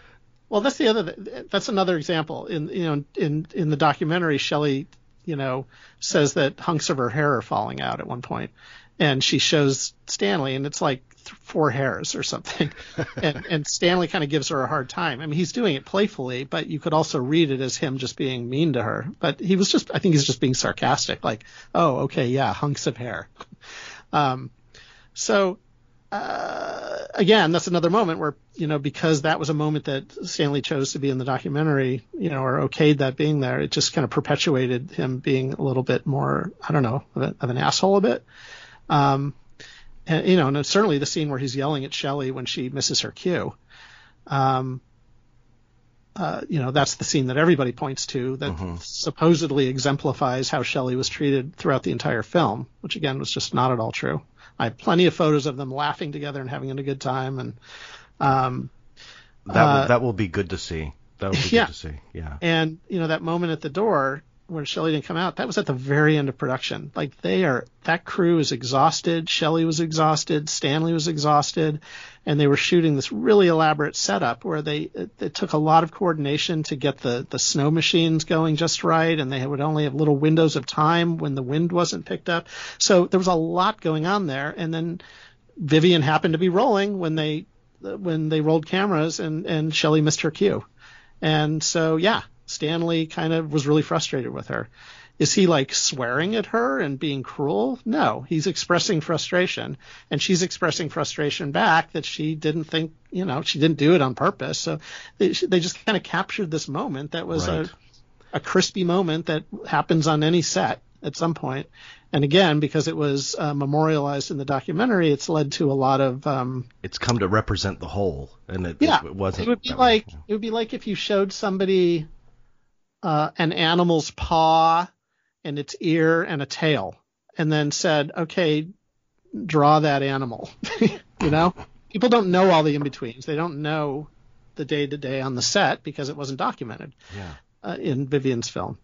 well that's the other that's another example. In you know in in the documentary Shelley you know says that hunks of her hair are falling out at one point. And she shows Stanley and it's like four hairs or something. And and Stanley kind of gives her a hard time. I mean he's doing it playfully but you could also read it as him just being mean to her. But he was just I think he's just being sarcastic like oh okay yeah hunks of hair. Um so uh, again, that's another moment where, you know, because that was a moment that Stanley chose to be in the documentary, you know, or okayed that being there, it just kind of perpetuated him being a little bit more, I don't know, of, a, of an asshole a bit. Um, and, you know, and certainly the scene where he's yelling at Shelley when she misses her cue. Um, uh, you know, that's the scene that everybody points to that mm-hmm. supposedly exemplifies how Shelley was treated throughout the entire film, which again was just not at all true. I have plenty of photos of them laughing together and having a good time, and um, that will, uh, that will be good to see. That will be yeah. good to see. Yeah. And you know that moment at the door when Shelley didn't come out, that was at the very end of production. Like they are, that crew is exhausted. Shelley was exhausted. Stanley was exhausted, and they were shooting this really elaborate setup where they it, it, took a lot of coordination to get the the snow machines going just right, and they would only have little windows of time when the wind wasn't picked up. So there was a lot going on there, and then Vivian happened to be rolling when they when they rolled cameras, and and Shelley missed her cue. And so, yeah, Stanley kind of was really frustrated with her. Is he like swearing at her and being cruel? No, he's expressing frustration and she's expressing frustration back that she didn't think, you know, she didn't do it on purpose. So they, they just kind of captured this moment that was right. a, a crispy moment that happens on any set at some point. And again, because it was uh, memorialized in the documentary, it's led to a lot of. Um, it's come to represent the whole, and it, yeah, it wasn't. It would be like way. it would be like if you showed somebody uh, an animal's paw and its ear and a tail, and then said, "Okay, draw that animal." you know, people don't know all the in betweens. They don't know the day to day on the set because it wasn't documented. Yeah. Uh, in Vivian's film.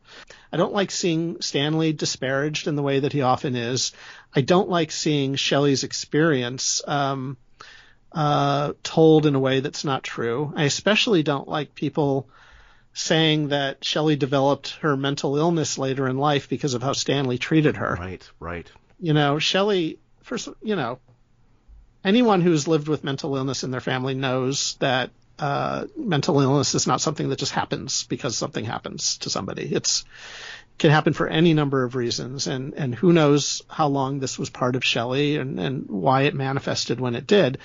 I don't like seeing Stanley disparaged in the way that he often is. I don't like seeing Shelley's experience um, uh, told in a way that's not true. I especially don't like people saying that Shelley developed her mental illness later in life because of how Stanley treated her. Right, right. You know, Shelley, first, you know, anyone who's lived with mental illness in their family knows that uh, mental illness is not something that just happens because something happens to somebody. It's can happen for any number of reasons, and and who knows how long this was part of Shelley and and why it manifested when it did,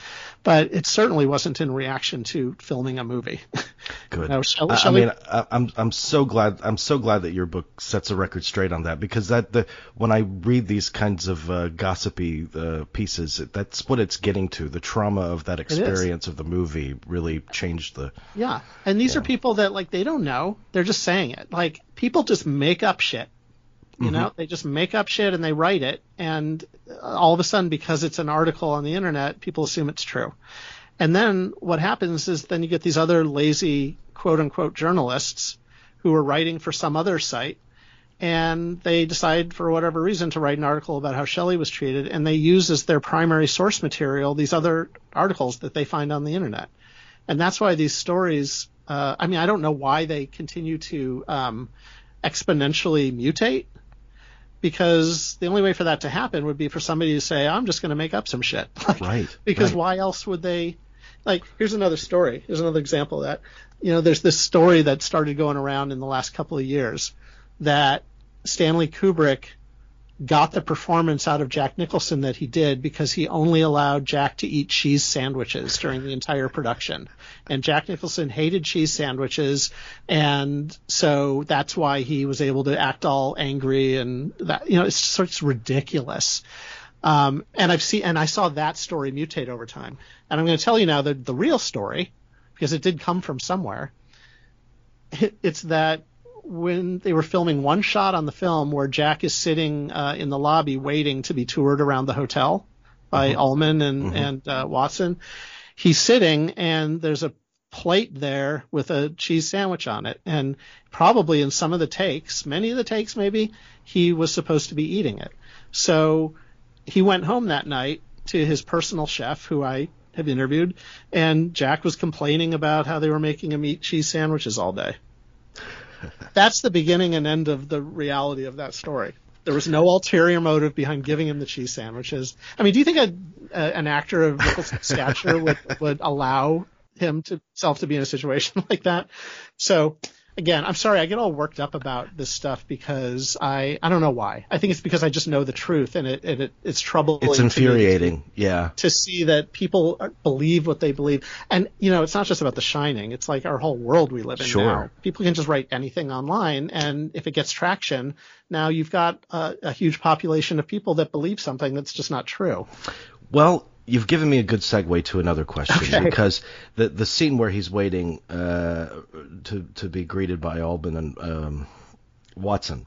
but it certainly wasn't in reaction to filming a movie. Good. no, Shelley, I, Shelley, I mean, I, I'm I'm so glad I'm so glad that your book sets a record straight on that because that the when I read these kinds of uh, gossipy uh, pieces, that's what it's getting to. The trauma of that experience of the movie really changed the. Yeah, and these yeah. are people that like they don't know; they're just saying it. Like people just make up shit. You mm-hmm. know, they just make up shit and they write it, and all of a sudden, because it's an article on the internet, people assume it's true. And then what happens is then you get these other lazy quote unquote journalists who are writing for some other site and they decide for whatever reason to write an article about how Shelley was treated and they use as their primary source material these other articles that they find on the internet. And that's why these stories, uh, I mean, I don't know why they continue to um, exponentially mutate because the only way for that to happen would be for somebody to say, I'm just going to make up some shit. Like, right. Because right. why else would they? Like, here's another story. Here's another example of that. You know, there's this story that started going around in the last couple of years that Stanley Kubrick got the performance out of Jack Nicholson that he did because he only allowed Jack to eat cheese sandwiches during the entire production. And Jack Nicholson hated cheese sandwiches, and so that's why he was able to act all angry and that you know it's just ridiculous. Um, and I've seen and I saw that story mutate over time. And I'm going to tell you now the the real story because it did come from somewhere. It, it's that when they were filming one shot on the film where Jack is sitting uh, in the lobby waiting to be toured around the hotel by mm-hmm. Ullman and mm-hmm. and uh, Watson. He's sitting and there's a plate there with a cheese sandwich on it, and probably in some of the takes, many of the takes maybe, he was supposed to be eating it. So he went home that night to his personal chef, who I have interviewed, and Jack was complaining about how they were making him eat cheese sandwiches all day that's the beginning and end of the reality of that story. There was no ulterior motive behind giving him the cheese sandwiches. I mean, do you think a, a, an actor of Nicholson's stature would, would allow him to self to be in a situation like that? So again, I'm sorry, I get all worked up about this stuff because I I don't know why. I think it's because I just know the truth, and it, it, it it's troubling. It's infuriating, to yeah, to see that people believe what they believe, and you know, it's not just about The Shining. It's like our whole world we live in sure. now. People can just write anything online, and if it gets traction, now you've got a, a huge population of people that believe something that's just not true. Well, you've given me a good segue to another question okay. because the the scene where he's waiting uh, to to be greeted by Ullman and um, Watson.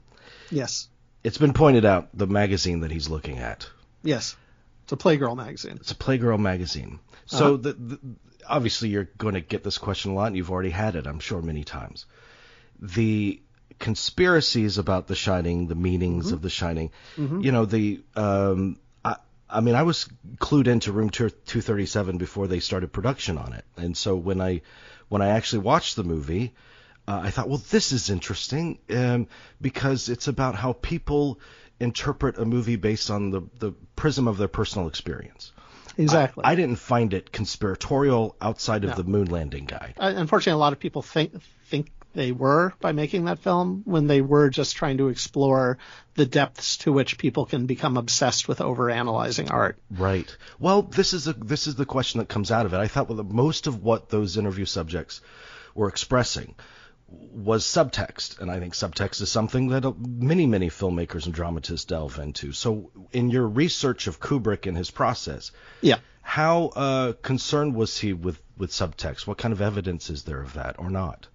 Yes. It's been pointed out the magazine that he's looking at. Yes. It's a Playgirl magazine. It's a Playgirl magazine. So uh-huh. the, the, obviously you're going to get this question a lot, and you've already had it, I'm sure, many times. The conspiracies about The Shining, the meanings mm-hmm. of The Shining, mm-hmm. you know, the um, I mean, I was clued into Room 237 before they started production on it, and so when I when I actually watched the movie, uh, I thought, well, this is interesting um, because it's about how people interpret a movie based on the the prism of their personal experience. Exactly. I, I didn't find it conspiratorial outside of no. the moon landing guy. Uh, unfortunately, a lot of people think think they were by making that film when they were just trying to explore the depths to which people can become obsessed with overanalyzing art. Right. Well, this is a this is the question that comes out of it. I thought well, most of what those interview subjects were expressing was subtext, and I think subtext is something that many, many filmmakers and dramatists delve into. So, in your research of Kubrick and his process, yeah, how uh, concerned was he with with subtext? What kind of evidence is there of that, or not?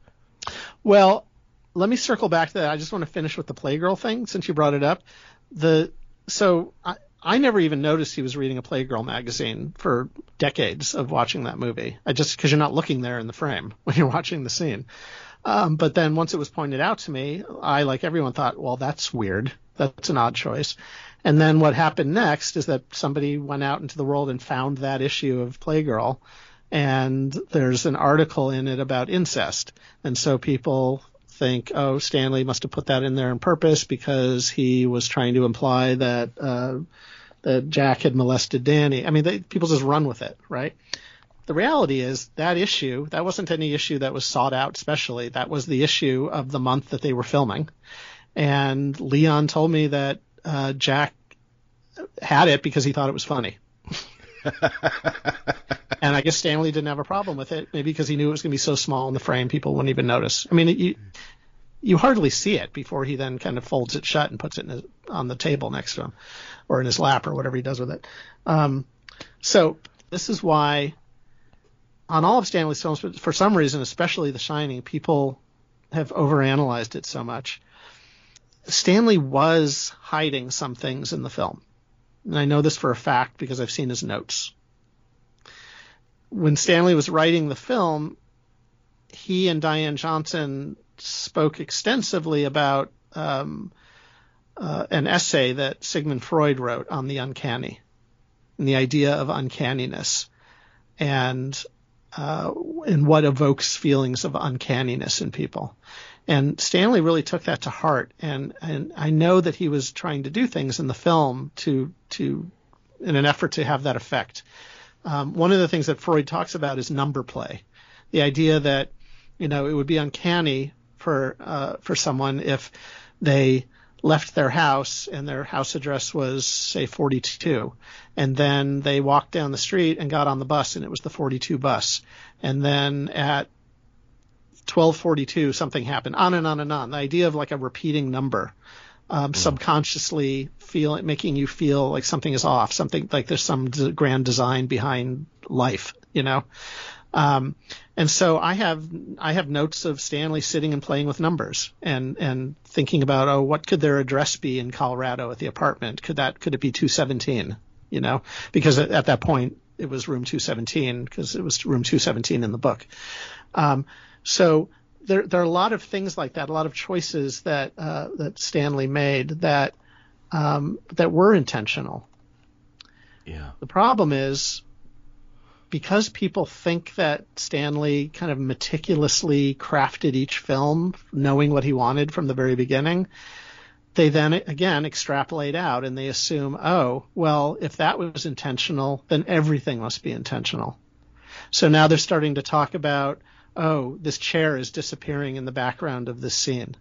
Well, let me circle back to that. I just want to finish with the Playgirl thing since you brought it up. The so I, I never even noticed he was reading a Playgirl magazine for decades of watching that movie. I just because you're not looking there in the frame when you're watching the scene. Um, but then once it was pointed out to me, I like everyone thought, well, that's weird. That's an odd choice. And then what happened next is that somebody went out into the world and found that issue of Playgirl and there's an article in it about incest. And so people think, oh, Stanley must have put that in there on purpose because he was trying to imply that uh, that Jack had molested Danny. I mean, they, people just run with it, right? The reality is that issue that wasn't any issue that was sought out specially. That was the issue of the month that they were filming. And Leon told me that uh, Jack had it because he thought it was funny. And I guess Stanley didn't have a problem with it, maybe because he knew it was going to be so small in the frame, people wouldn't even notice. I mean, you you hardly see it before he then kind of folds it shut and puts it his, on the table next to him, or in his lap, or whatever he does with it. Um, so this is why on all of Stanley's films, but for some reason, especially The Shining, people have overanalyzed it so much. Stanley was hiding some things in the film and I know this for a fact because I've seen his notes. when Stanley was writing the film, he and Diane Johnson spoke extensively about um, uh, an essay that Sigmund Freud wrote on the uncanny and the idea of uncanniness and uh, and what evokes feelings of uncanniness in people. And Stanley really took that to heart, and and I know that he was trying to do things in the film to to in an effort to have that effect. Um, one of the things that Freud talks about is number play, the idea that you know it would be uncanny for uh, for someone if they left their house and their house address was say 42 and then they walked down the street and got on the bus and it was the 42 bus. And then at 1242 something happened. On and on and on. The idea of like a repeating number um, mm. subconsciously feel making you feel like something is off something like there's some grand design behind life you know? Um, and so I have I have notes of Stanley sitting and playing with numbers and and thinking about oh what could their address be in Colorado at the apartment? Could that could it be 217 you know? Because at, at that point it was room 217 because it was room 217 in the book. Um, so there, there are a lot of things like that, a lot of choices that uh, that Stanley made that um, that were intentional. Yeah. The problem is because people think that Stanley kind of meticulously crafted each film, knowing what he wanted from the very beginning. They then again extrapolate out and they assume, oh, well, if that was intentional, then everything must be intentional. So now they're starting to talk about oh, this chair is disappearing in the background of this scene.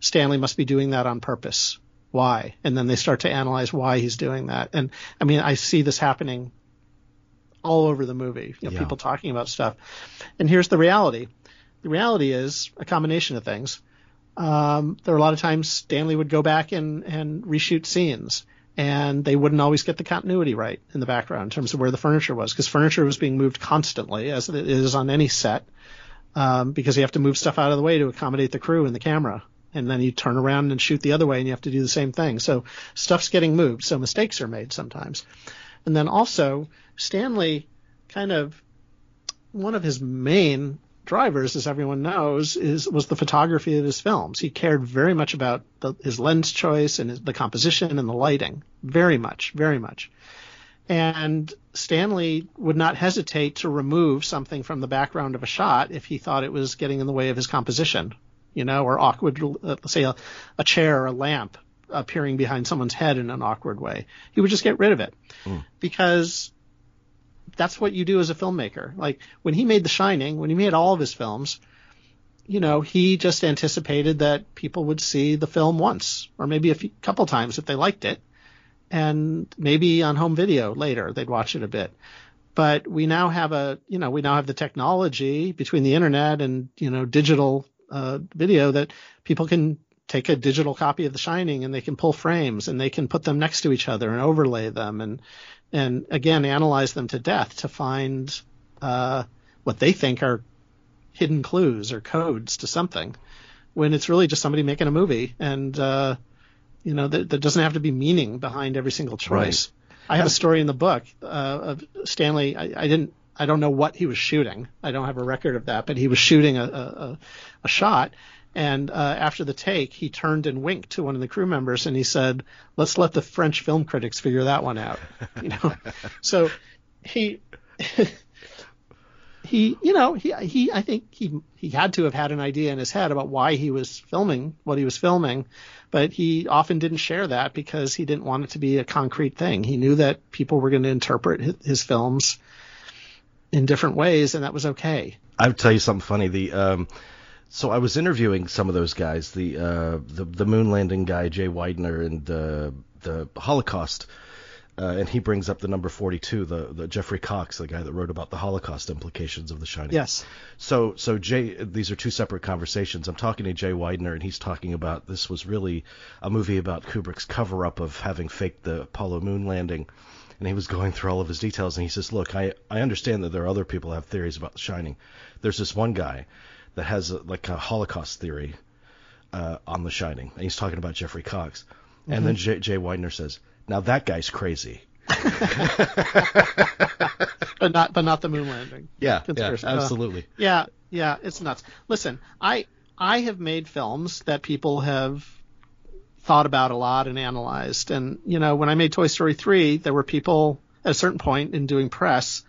Stanley must be doing that on purpose. Why? And then they start to analyze why he's doing that. And I mean, I see this happening all over the movie. You know, yeah. people talking about stuff. And here's the reality. The reality is a combination of things. Um, there are a lot of times Stanley would go back and, and reshoot scenes and they wouldn't always get the continuity right in the background in terms of where the furniture was because furniture was being moved constantly as it is on any set um, because you have to move stuff out of the way to accommodate the crew and the camera. And then you turn around and shoot the other way and you have to do the same thing. So stuff's getting moved so mistakes are made sometimes. And then also stanley kind of one of his main drivers, as everyone knows, is was the photography of his films. He cared very much about the, his lens choice and his, the composition and the lighting, very much, very much. And Stanley would not hesitate to remove something from the background of a shot if he thought it was getting in the way of his composition, you know, or awkward, uh, say a, a chair or a lamp appearing behind someone's head in an awkward way. He would just get rid of it mm. because that's what you do as a filmmaker. Like when he made The Shining, when he made all of his films, you know, he just anticipated that people would see the film once or maybe a few, couple times if they liked it, and maybe on home video later they'd watch it a bit. But we now have a, you know, we now have the technology between the internet and you know digital uh, video that people can take a digital copy of The Shining and they can pull frames and they can put them next to each other and overlay them and and again analyze them to death to find uh, what they think are hidden clues or codes to something, when it's really just somebody making a movie, and uh, you know there, there, doesn't have to be meaning behind every single choice. Right. I have a story in the book uh, of Stanley. I, I, didn't. I don't know what he was shooting. I don't have a record of that, but he was shooting a, a, a shot, and uh, after the take, he turned and winked to one of the crew members, and he said, "Let's let the French film critics figure that one out." You know, so he. he, you know, he, he, I think he, he had to have had an idea in his head about why he was filming what he was filming, but he often didn't share that because he didn't want it to be a concrete thing. He knew that people were going to interpret his, films in different ways, and that was okay. I'll tell you something funny. The um, so I was interviewing some of those guys, the uh, the, the moon landing guy Jay Weidner and uh, the Holocaust, uh, and he brings up the number 42, the, the Geoffrey Cocks, the guy that wrote about the Holocaust implications of The Shining. Yes. So so Jay, these are two separate conversations. I'm talking to Jay Weidner, and he's talking about this was really a movie about Kubrick's cover up of having faked the Apollo moon landing. And he was going through all of his details, and he says, "Look, I I understand that there are other people who have theories about The Shining. There's this one guy." That has a, like a Holocaust theory uh, on The Shining, and he's talking about Geoffrey Cocks. Mm-hmm. And then. Jay, Jay Weidner says, "Now that guy's crazy." but not but not the moon landing. Yeah, yeah, Conspiracy. Uh, absolutely. Yeah, yeah, it's nuts. Listen, I I have made films that people have thought about a lot and analyzed. And you know, when I made Toy Story 3, there were people at a certain point in doing press.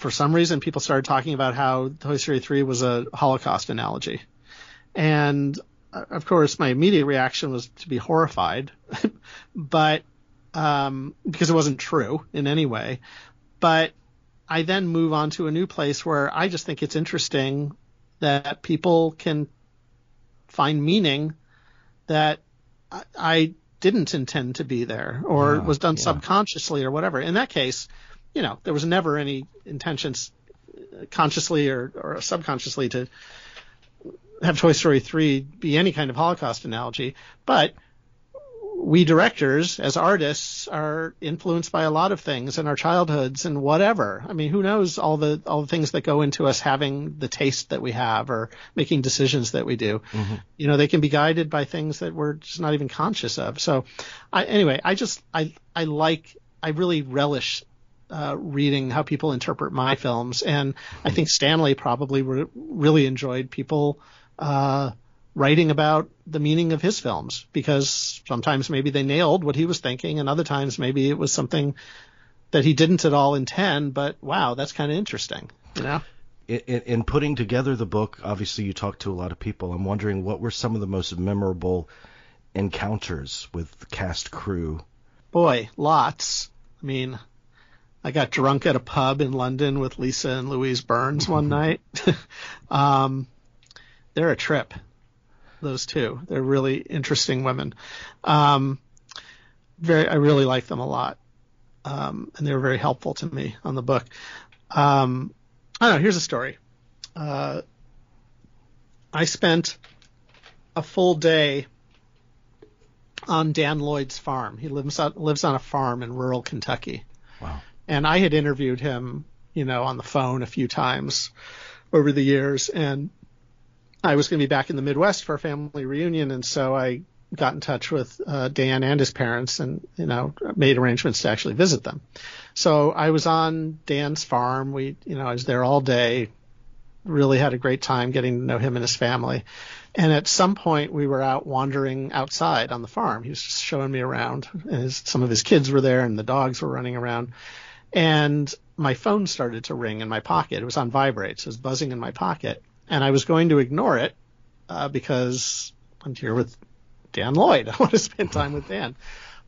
For some reason, people started talking about how Toy Story 3 was a Holocaust analogy. And uh, of course, my immediate reaction was to be horrified, but um, because it wasn't true in any way. But I then move on to a new place where I just think it's interesting that people can find meaning that I, I didn't intend to be there or Yeah, was done yeah. subconsciously or whatever. In that case, you know, there was never any intentions uh, consciously or, or subconsciously to have Toy Story 3 be any kind of Holocaust analogy, but we directors as artists are influenced by a lot of things in our childhoods and whatever. I mean, who knows all the all the things that go into us having the taste that we have or making decisions that we do. You know, they can be guided by things that we're just not even conscious of. So, I, anyway, I just I I like I really relish uh, reading how people interpret my films, and I think Stanley probably re- really enjoyed people uh, writing about the meaning of his films because sometimes maybe they nailed what he was thinking, and other times maybe it was something that he didn't at all intend. But wow, that's kind of interesting, you know. In, in, in putting together the book, obviously you talked to a lot of people. I'm wondering what were some of the most memorable encounters with the cast crew. Boy, lots. I mean, I got drunk at a pub in London with Lisa and Louise Burns one night. um, they're a trip. Those two. They're really interesting women. Um, very, I really like them a lot. Um, and they were very helpful to me on the book. Um, I don't know. Here's a story. Uh, I spent a full day on Dan Lloyd's farm. He lives on, lives on a farm in rural Kentucky. Wow. And I had interviewed him, you know, on the phone a few times over the years. And I was going to be back in the Midwest for a family reunion. And so I got in touch with uh, Dan and his parents and, you know, made arrangements to actually visit them. So I was on Dan's farm. We, you know, I was there all day. Really had a great time getting to know him and his family. And at some point, we were out wandering outside on the farm. He was just showing me around. And his, some of his kids were there, and the dogs were running around. And my phone started to ring in my pocket. It was on vibrate, so it was buzzing in my pocket. And I was going to ignore it uh, because I'm here with Dan Lloyd. I want to spend time with Dan.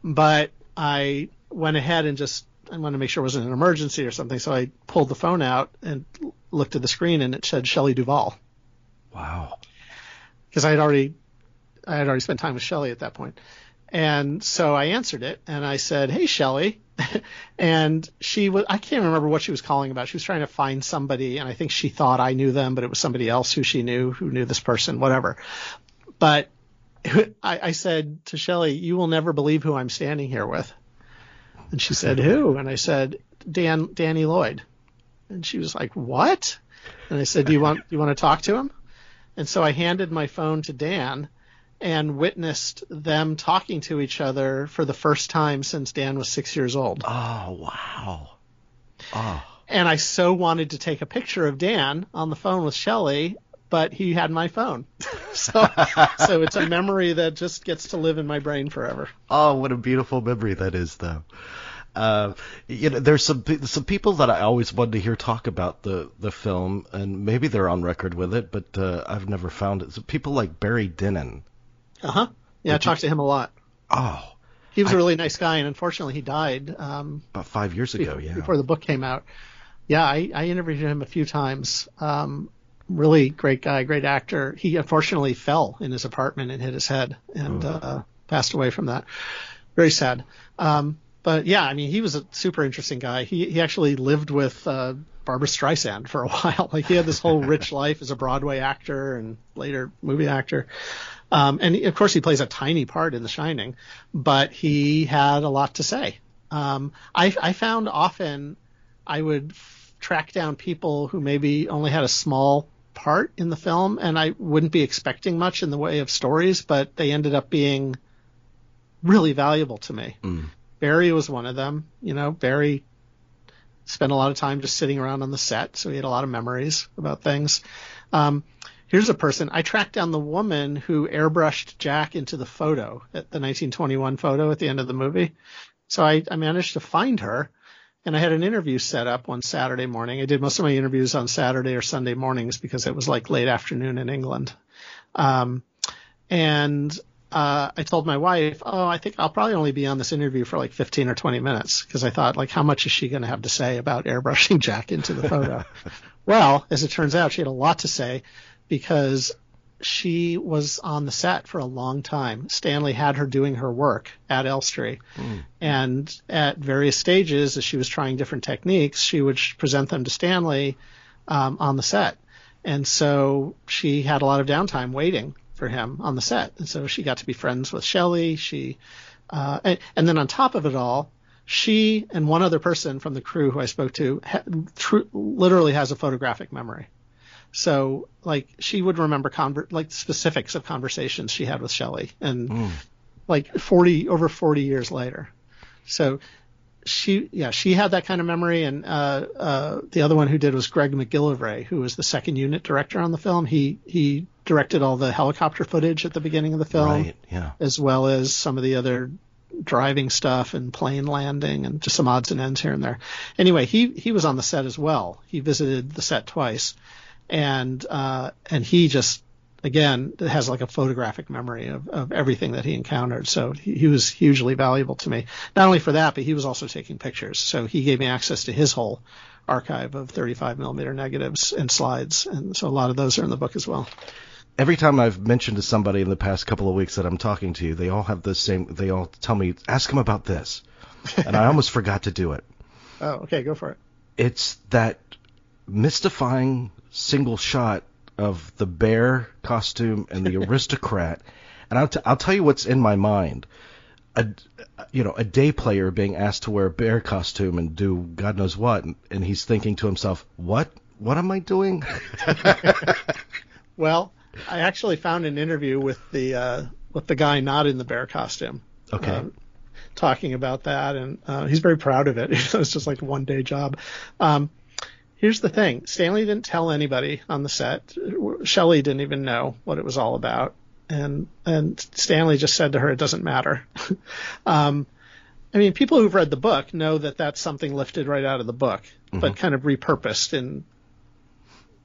But I went ahead and just I wanted to make sure it wasn't an emergency or something. So I pulled the phone out and looked at the screen, and it said Shelley Duvall Wow. because I had already I had already spent time with Shelley at that point. And so I answered it and I said, "Hey Shelley." and she was I can't remember what she was calling about. She was trying to find somebody and I think she thought I knew them, but it was somebody else who she knew who knew this person, whatever. But I, I said to Shelley, "You will never believe who I'm standing here with." And she said, "Who?" And I said, "Dan Danny Lloyd." And she was like, "What?" And I said, "Do you want do you want to talk to him?" And so I handed my phone to Dan and witnessed them talking to each other for the first time since Dan was six years old. Oh, wow. Oh. And I so wanted to take a picture of Dan on the phone with Shelley, but he had my phone. so, so it's a memory that just gets to live in my brain forever. Oh, what a beautiful memory that is, though. Uh, you know, there's some some people that I always wanted to hear talk about the the film, and maybe they're on record with it, but uh, I've never found it. So people like Barry Dennen. Uh huh. Yeah, I Did you- talked to him a lot. Oh, He was I- a really nice guy, and unfortunately, he died um, about five years ago. before, Yeah. before the book came out. Yeah, I, I interviewed him a few times. Um, really great guy, great actor. He unfortunately fell in his apartment and hit his head and uh, passed away from that. Very sad. Um, but yeah, I mean, he was a super interesting guy. He he actually lived with uh, Barbra Streisand for a while. Like he had this whole rich life as a Broadway actor and later movie actor. Um, and of course, he plays a tiny part in The Shining, but he had a lot to say. Um, I, I found often I would f- track down people who maybe only had a small part in the film, and I wouldn't be expecting much in the way of stories, but they ended up being really valuable to me. Barry was one of them. You know, Barry spent a lot of time just sitting around on the set, so he had a lot of memories about things. Um, here's a person I tracked down the woman who airbrushed Jack into the photo at the 1921 photo at the end of the movie. So I, I managed to find her and I had an interview set up one Saturday morning. I did most of my interviews on Saturday or Sunday mornings because it was like late afternoon in England. Um, and uh, I told my wife, "Oh, I think I'll probably only be on this interview for like 15 or 20 minutes because I thought, like, how much is she going to have to say about airbrushing Jack into the photo?" well, as it turns out, she had a lot to say because she was on the set for a long time. Stanley had her doing her work at Elstree. Mm. And at various stages, as she was trying different techniques, she would present them to Stanley um, on the set. And so she had a lot of downtime waiting for him on the set. And so she got to be friends with Shelley. She, uh, and, and, then on top of it all, she and one other person from the crew who I spoke to ha- tr- literally has a photographic memory. So like she would remember conver- like specifics of conversations she had with Shelley and mm. like 40 over 40 years later. So she yeah she had that kind of memory and uh, uh, the other one who did was Greg MacGillivray who was the second unit director on the film. He he directed all the helicopter footage at the beginning of the film right, yeah. as well as some of the other driving stuff and plane landing and just some odds and ends here and there. Anyway, he he was on the set as well. He visited the set twice and uh, and he just again has like a photographic memory of, of everything that he encountered. So he, he, was hugely valuable to me. Not only for that, but he was also taking pictures. So he gave me access to his whole archive of 35 millimeter negatives and slides, and so a lot of those are in the book as well. Every time I've mentioned to somebody in the past couple of weeks that I'm talking to you, they all have the same. They all tell me, "Ask him about this," and I almost forgot to do it. Oh, okay, go for it. It's that mystifying single shot of the bear costume and the aristocrat. and I'll, t- I'll tell you what's in my mind. A, you know, a day player being asked to wear a bear costume and do God knows what, and, and he's thinking to himself, "What? What am I doing?" well, I actually found an interview with the uh, with the guy not in the bear costume. Okay. Uh, talking about that, and uh, he's very proud of it. it's just like a one day job. Um, here's the thing Stanley didn't tell anybody on the set. Shelley didn't even know what it was all about. And, and Stanley just said to her, it doesn't matter. um, I mean, people who've read the book know that that's something lifted right out of the book, mm-hmm. but kind of repurposed in,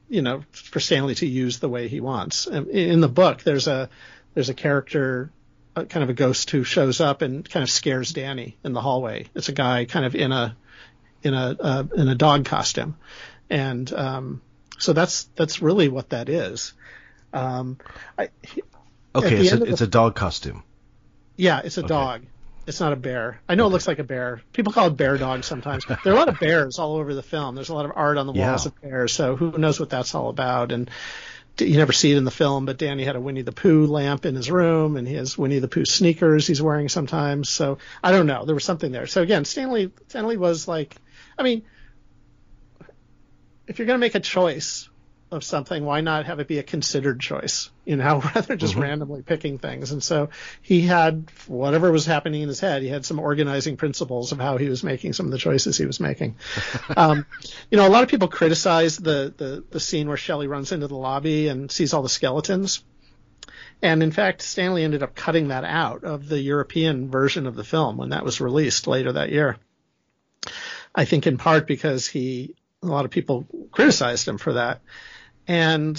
you know, for Stanley to use the way he wants. In the book, there's a, there's a character, kind of a ghost who shows up and kind of scares Danny in the hallway. It's a guy kind of in a, in a uh, in a dog costume, and um, so that's that's really what that is. Um, I, okay, it's, a, it's a dog costume. Yeah, it's a okay. dog. It's not a bear. I know okay. it looks like a bear. People call it bear dog sometimes. there are a lot of bears all over the film. There's a lot of art on the walls yeah. of bears. So who knows what that's all about? And you never see it in the film, but Danny had a Winnie the Pooh lamp in his room, and he has Winnie the Pooh sneakers he's wearing sometimes. So I don't know. There was something there. So again, Stanley Stanley was like, I mean, if you're going to make a choice of something, why not have it be a considered choice? You know, rather just mm-hmm. randomly picking things. And so he had whatever was happening in his head. He had some organizing principles of how he was making some of the choices he was making. um, you know, a lot of people criticize the, the the scene where Shelley runs into the lobby and sees all the skeletons. And in fact, Stanley ended up cutting that out of the European version of the film when that was released later that year. I think in part because he a lot of people criticized him for that. And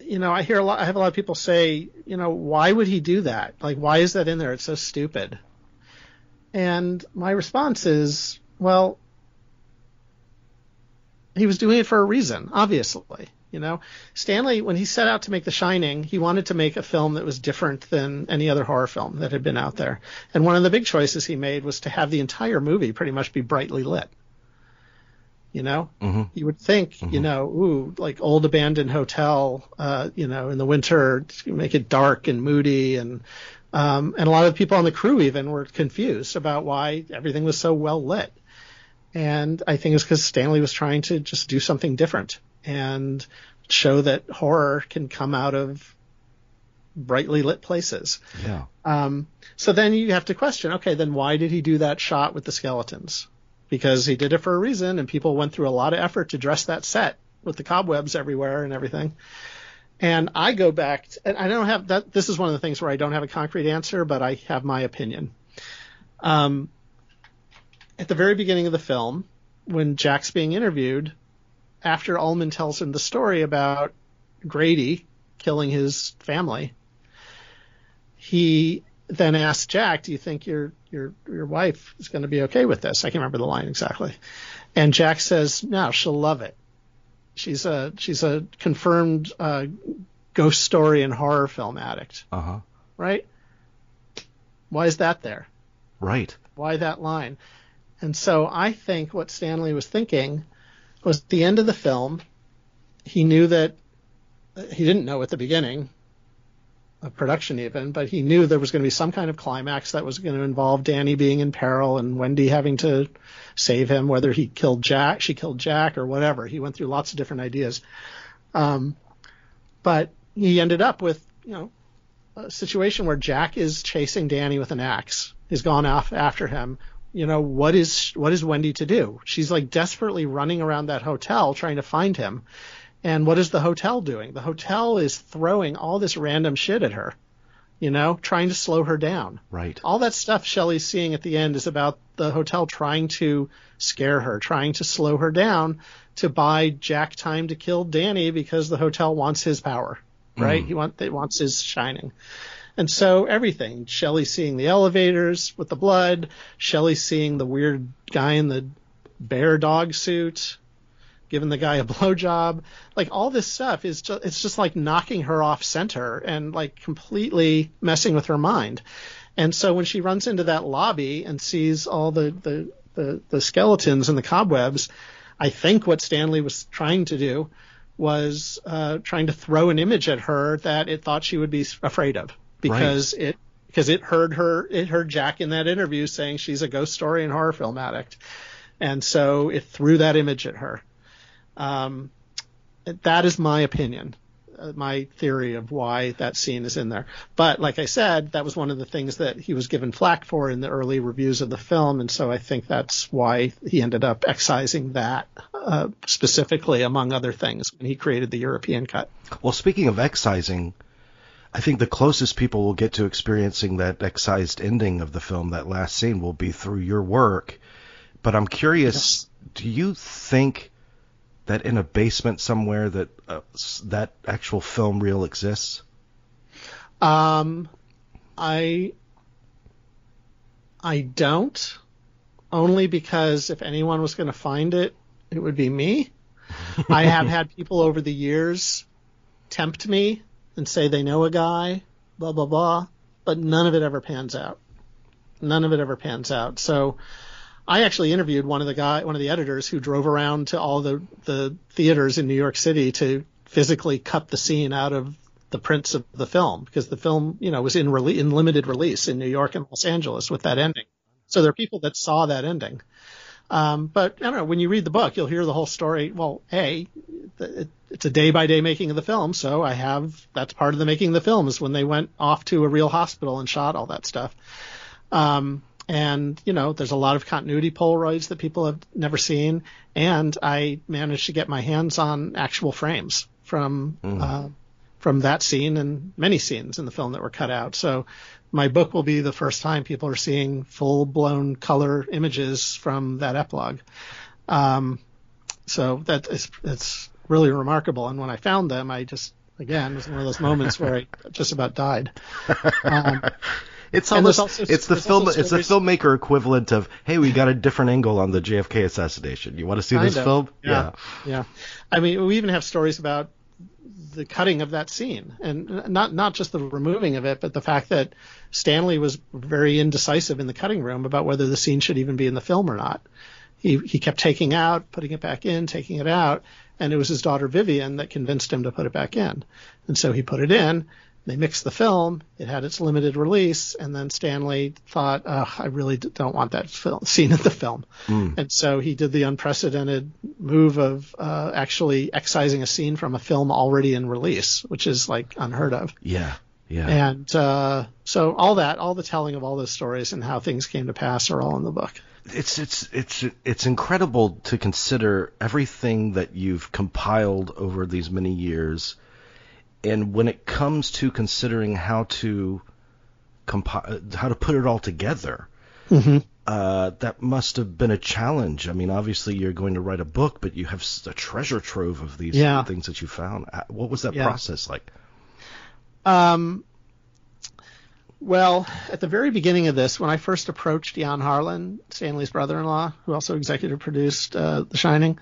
you know, I hear a lot. I have a lot of people say, you know, why would he do that? Like, why is that in there? It's so stupid. And my response is, well, he was doing it for a reason, obviously. You know, Stanley, when he set out to make The Shining, he wanted to make a film that was different than any other horror film that had been out there. And one of the big choices he made was to have the entire movie pretty much be brightly lit. You know, mm-hmm. you would think, mm-hmm. you know, ooh, like old abandoned hotel, uh, you know, in the winter, make it dark and moody, and um, and a lot of the people on the crew even were confused about why everything was so well lit. And I think it's because Stanley was trying to just do something different and show that horror can come out of brightly lit places. Yeah. Um, so then you have to question, okay, then why did he do that shot with the skeletons? Because he did it for a reason, and people went through a lot of effort to dress that set with the cobwebs everywhere and everything. And I go back, to, and I don't have that. This is one of the things where I don't have a concrete answer, but I have my opinion. Um, at the very beginning of the film, when Jack's being interviewed, after Ullman tells him the story about Grady killing his family, he then asks Jack, "Do you think your your your wife is going to be okay with this?" I can't remember the line exactly, and Jack says, "No, she'll love it. She's a she's a confirmed uh, ghost story and horror film addict, Uh huh. right? Why is that there? Right. Why that line? And so I think what Stanley was thinking was the end of the film, he knew that he didn't know at the beginning of production even, but he knew there was going to be some kind of climax that was going to involve Danny being in peril and Wendy having to save him, whether he killed Jack, she killed Jack, or whatever. He went through lots of different ideas. Um, but he ended up with, you know, a situation where Jack is chasing Danny with an axe. He's gone off after him. You know, what is what is Wendy to do? She's like desperately running around that hotel trying to find him. And what is the hotel doing? The hotel is throwing all this random shit at her, you know, trying to slow her down. Right. All that stuff Shelley's seeing at the end is about the hotel trying to scare her, trying to slow her down to buy Jack time to kill Danny because the hotel wants his power, right? Mm. He want, it wants his shining. And so everything, Shelley seeing the elevators with the blood, Shelley seeing the weird guy in the bear dog suit, giving the guy a blowjob, like all this stuff is just, it's just like knocking her off center and like completely messing with her mind. And so when she runs into that lobby and sees all the, the, the, the skeletons and the cobwebs, I think what Stanley was trying to do was uh, trying to throw an image at her that it thought she would be afraid of because it because it heard her it heard Jack in that interview saying she's a ghost story and horror film addict, and so it threw that image at her. Um, that is my opinion, uh, my theory of why that scene is in there. But like I said, that was one of the things that he was given flack for in the early reviews of the film, and so I think that's why he ended up excising that uh, specifically, among other things, when he created the European cut. Well, speaking of excising, I think the closest people will get to experiencing that excised ending of the film, that last scene, will be through your work. But I'm curious, do you think that in a basement somewhere that uh, that actual film reel exists? Um, I I don't, only because if anyone was going to find it, it would be me. I have had people over the years tempt me and say they know a guy, blah blah blah, but none of it ever pans out. None of it ever pans out. So I actually interviewed one of the guy, one of the editors who drove around to all the the theaters in New York City to physically cut the scene out of the prints of the film because the film, you know, was in rele- in limited release in New York and Los Angeles with that ending. So there are people that saw that ending. Um, but I don't know. When you read the book, you'll hear the whole story. Well, a, it's a day by day making of the film, so I have that's part of the making of the film is when they went off to a real hospital and shot all that stuff. Um, and you know, there's a lot of continuity Polaroids that people have never seen, and I managed to get my hands on actual frames from uh, from that scene and many scenes in the film that were cut out. So my book will be the first time people are seeing full blown color images from that epilogue. Um, so that is it's really remarkable. And when I found them, I just again it was one of those moments where I just about died. Um, It's almost also- it's the film it's the filmmaker equivalent of hey we got a different angle on the JFK assassination. You want to see this of. film? Yeah. Yeah. I mean, we even have stories about the cutting of that scene and not not just the removing of it, but the fact that Stanley was very indecisive in the cutting room about whether the scene should even be in the film or not. He he kept taking out, putting it back in, taking it out, and it was his daughter Vivian that convinced him to put it back in. And so he put it in. They mixed the film. It had its limited release, and then Stanley thought, Ugh, "I really don't want that film, scene in the film." And so he did the unprecedented move of uh, actually excising a scene from a film already in release, which is like unheard of. Yeah. Yeah. And uh, so all that, all the telling of all those stories and how things came to pass are all in the book. It's it's it's it's incredible to consider everything that you've compiled over these many years, and when it comes to considering how to compile, how to put it all together. Mm-hmm. Uh, that must have been a challenge. I mean, obviously you're going to write a book, but you have a treasure trove of these yeah. things that you found. Uh, what was that yeah. process like? Um, well, at the very beginning of this, when I first approached Jan Harlan, Stanley's brother-in-law, who also executive produced uh, The Shining,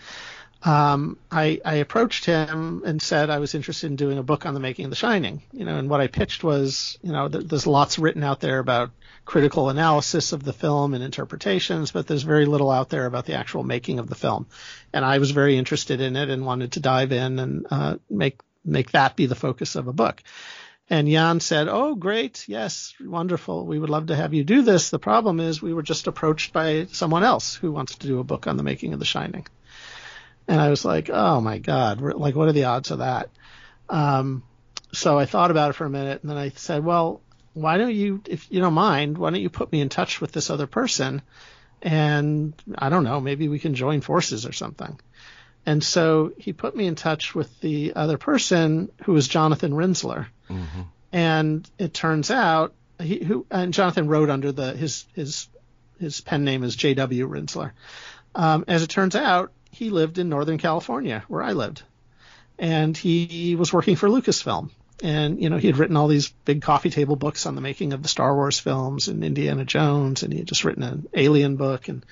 um, I, I, approached him and said I was interested in doing a book on the making of The Shining. You know, and what I pitched was, you know, th- there's lots written out there about critical analysis of the film and interpretations, but there's very little out there about the actual making of the film. And I was very interested in it and wanted to dive in and uh, make make that be the focus of a book. And Jan said, Oh, great. Yes, wonderful. We would love to have you do this. The problem is we were just approached by someone else who wants to do a book on the making of The Shining. And I was like, Oh my God. Like, what are the odds of that? Um, so I thought about it for a minute and then I said, well, why don't you, if you don't mind, why don't you put me in touch with this other person? And I don't know, maybe we can join forces or something. And so he put me in touch with the other person who was Jonathan Rinzler. Mm-hmm. And it turns out he who and Jonathan wrote under the his his his pen name is J.W. Rinzler. Um, as it turns out, he lived in Northern California, where I lived, and he was working for Lucasfilm. And you know he had written all these big coffee table books on the making of the Star Wars films and Indiana Jones, and he had just written an Alien book. And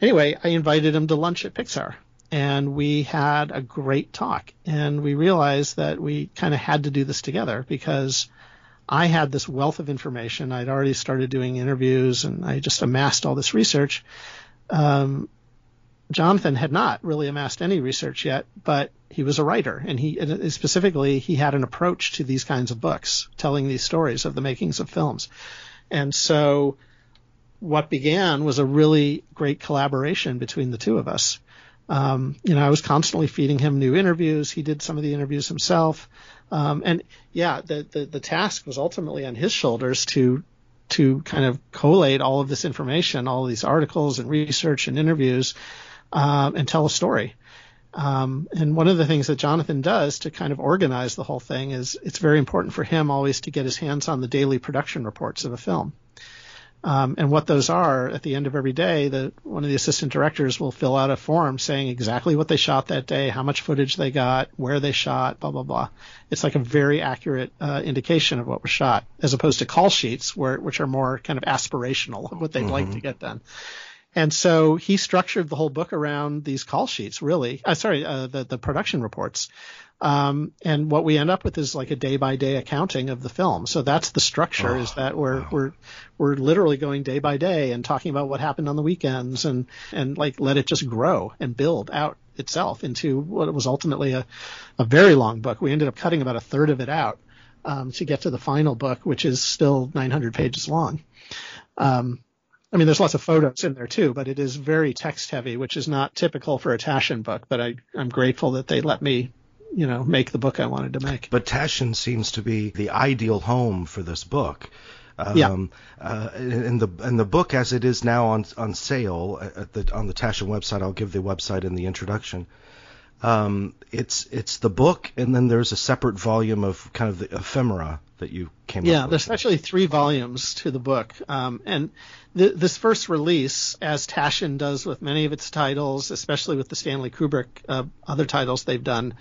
anyway, I invited him to lunch at Pixar, and we had a great talk and we realized that we kind of had to do this together because I had this wealth of information. I'd already started doing interviews and I just amassed all this research. Um, Jonathan had not really amassed any research yet, but he was a writer and he specifically he had an approach to these kinds of books, telling these stories of the makings of films. And so what began was a really great collaboration between the two of us. Um, you know, I was constantly feeding him new interviews. He did some of the interviews himself. Um, and yeah, the, the, the task was ultimately on his shoulders to to kind of collate all of this information, all of these articles and research and interviews, um, and tell a story. Um, and one of the things that Jonathan does to kind of organize the whole thing is it's very important for him always to get his hands on the daily production reports of a film. Um, and what those are at the end of every day, the, one of the assistant directors will fill out a form saying exactly what they shot that day, how much footage they got, where they shot, blah blah blah. It's like a very accurate uh, indication of what was shot, as opposed to call sheets, where which are more kind of aspirational of what they'd mm-hmm. like to get done. And so he structured the whole book around these call sheets, really. Uh, sorry, uh, the the production reports. Um, and what we end up with is like a day by day accounting of the film. So that's the structure oh, is that we're, wow. we're, we're literally going day by day and talking about what happened on the weekends and, and like let it just grow and build out itself into what was ultimately a, a very long book. We ended up cutting about a third of it out, um, to get to the final book, which is still 900 pages long. Um, I mean, there's lots of photos in there too, but it is very text heavy, which is not typical for a Taschen book. But I, I'm grateful that they let me you know make the book I wanted to make. But Taschen seems to be the ideal home for this book. Um, yeah. Uh, in the in the book as it is now on on sale at the on the Taschen website, I'll give the website in the introduction. Um, it's it's the book, and then there's a separate volume of kind of the ephemera that you came yeah, there's actually three volumes to the book. Um, and th- this first release, as Taschen does with many of its titles, especially with the Stanley Kubrick uh, other titles they've done,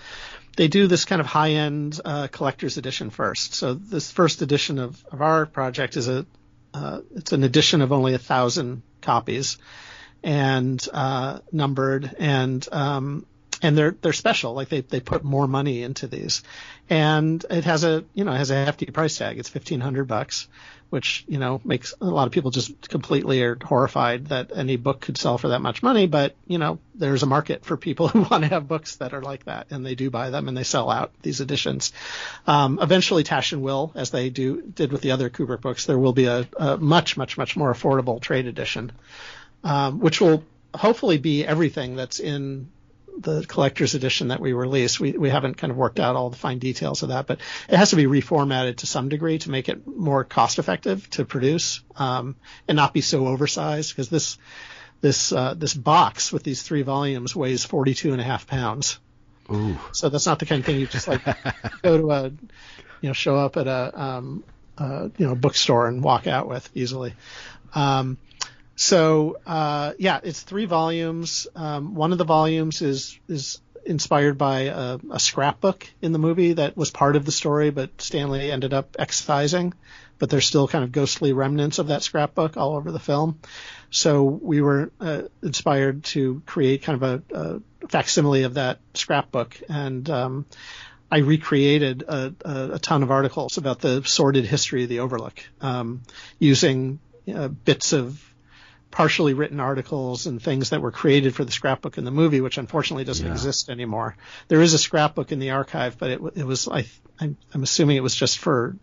they do this kind of high-end uh, collector's edition first. So this first edition of, of our project is a uh, it's an edition of only a thousand copies and uh, numbered and um, and they're they're special. Like they they put more money into these, and it has a you know has a hefty price tag. It's fifteen hundred bucks, which you know makes a lot of people just completely are horrified that any book could sell for that much money. But you know there's a market for people who want to have books that are like that, and they do buy them and they sell out these editions. Um, eventually, Taschen will, as they do did with the other Kubrick books, there will be a, a much much much more affordable trade edition, um, which will hopefully be everything that's in the collector's edition that we released. We we haven't kind of worked out all the fine details of that, but it has to be reformatted to some degree to make it more cost effective to produce um, and not be so oversized because this this uh, this box with these three volumes weighs 42 and a half pounds. Ooh. So that's not the kind of thing you just like go to a you know show up at a um, uh, you know bookstore and walk out with easily. Um, so uh, yeah, it's three volumes. Um, one of the volumes is is inspired by a, a, scrapbook in the movie that was part of the story, but Stanley ended up excising. But there's still kind of ghostly remnants of that scrapbook all over the film. So we were uh, inspired to create kind of a, a facsimile of that scrapbook, and um, I recreated a, a, ton of articles about the sordid history of the Overlook, um, using uh, bits of partially written articles and things that were created for the scrapbook in the movie, which unfortunately doesn't yeah. exist anymore. There is a scrapbook in the archive, but it, it was I, I'm, I'm assuming it was just for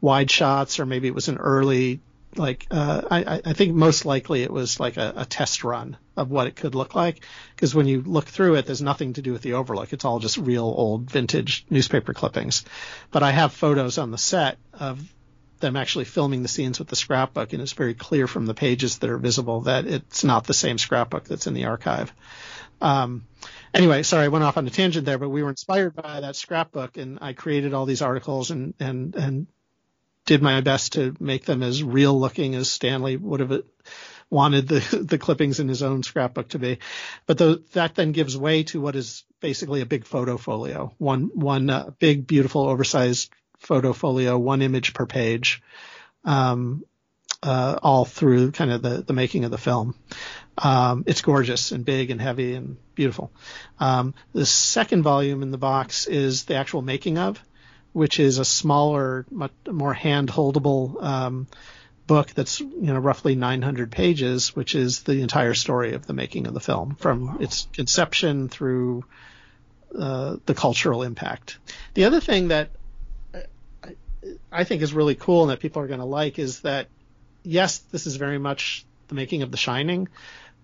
wide shots, or maybe it was an early like uh, I, I think most likely it was like a, a test run of what it could look like because when you look through it, there's nothing to do with the overlook. It's all just real old vintage newspaper clippings. But I have photos on the set of them actually filming the scenes with the scrapbook, and it's very clear from the pages that are visible that it's not the same scrapbook that's in the archive. Um, anyway, sorry, I went off on a tangent there, but we were inspired by that scrapbook, and I created all these articles and and and did my best to make them as real looking as Stanley would have wanted the the clippings in his own scrapbook to be. But the, that then gives way to what is basically a big photo folio, one one uh, big beautiful oversized photo folio, one image per page, um, uh, all through kind of the the making of the film. Um, it's gorgeous and big and heavy and beautiful. Um, the second volume in the box is the actual making of which is a smaller, much more hand-holdable um, book that's you know roughly 900 pages, which is the entire story of the making of the film from its conception through uh, the cultural impact. The other thing that I think is really cool and that people are going to like is that yes, this is very much the making of The Shining,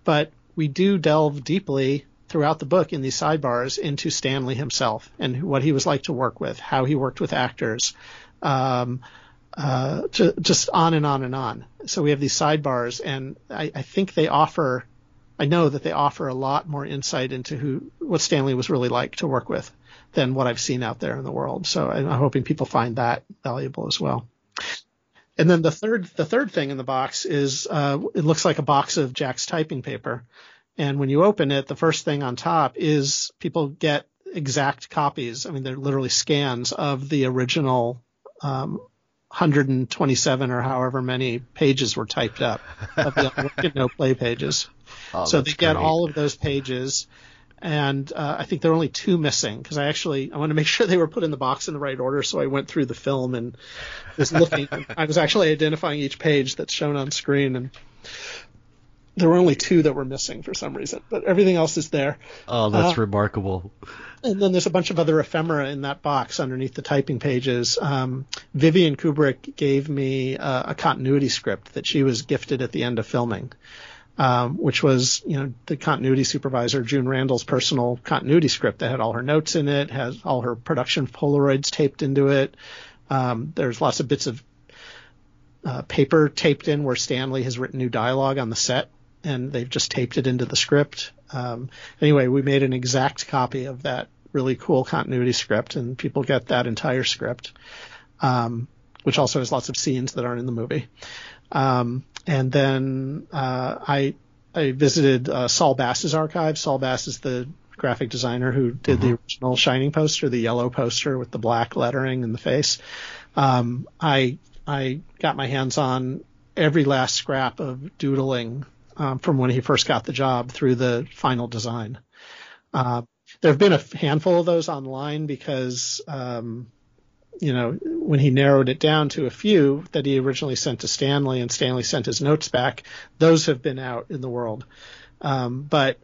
but we do delve deeply throughout the book in these sidebars into Stanley himself and what he was like to work with, how he worked with actors, um, uh, to, just on and on and on. So we have these sidebars, and I, I, think they offer, I know that they offer a lot more insight into who what Stanley was really like to work with than what I've seen out there in the world. So I'm hoping people find that valuable as well. And then the third the third thing in the box is uh, it looks like a box of Jack's typing paper. And when you open it, the first thing on top is people get exact copies. I mean, they're literally scans of the original um, 127 or however many pages were typed up of the no play pages. Oh, so they get all of those pages, and uh, I think there are only two missing because I actually I want to make sure they were put in the box in the right order. So I went through the film and was looking. I was actually identifying each page that's shown on screen, and there were only two that were missing for some reason, but everything else is there. Oh, that's uh, remarkable. And then there's a bunch of other ephemera in that box underneath the typing pages. Um, Vivian Kubrick gave me uh, a continuity script that she was gifted at the end of filming, um, which was, you know, the continuity supervisor, June Randall's personal continuity script that had all her notes in it, has all her production Polaroids taped into it. Um, there's lots of bits of uh, paper taped in where Stanley has written new dialogue on the set and they've just taped it into the script. Um, anyway, we made an exact copy of that really cool continuity script, and people get that entire script, um, which also has lots of scenes that aren't in the movie. Um, and then uh, I I visited uh, Saul Bass's archive. Saul Bass is the graphic designer who did mm-hmm. the original Shining poster, the yellow poster with the black lettering in the face. Um, I I got my hands on every last scrap of doodling um, from when he first got the job through the final design. Uh, there have been a handful of those online because, um, you know, when he narrowed it down to a few that he originally sent to Stanley and Stanley sent his notes back, those have been out in the world. Um, but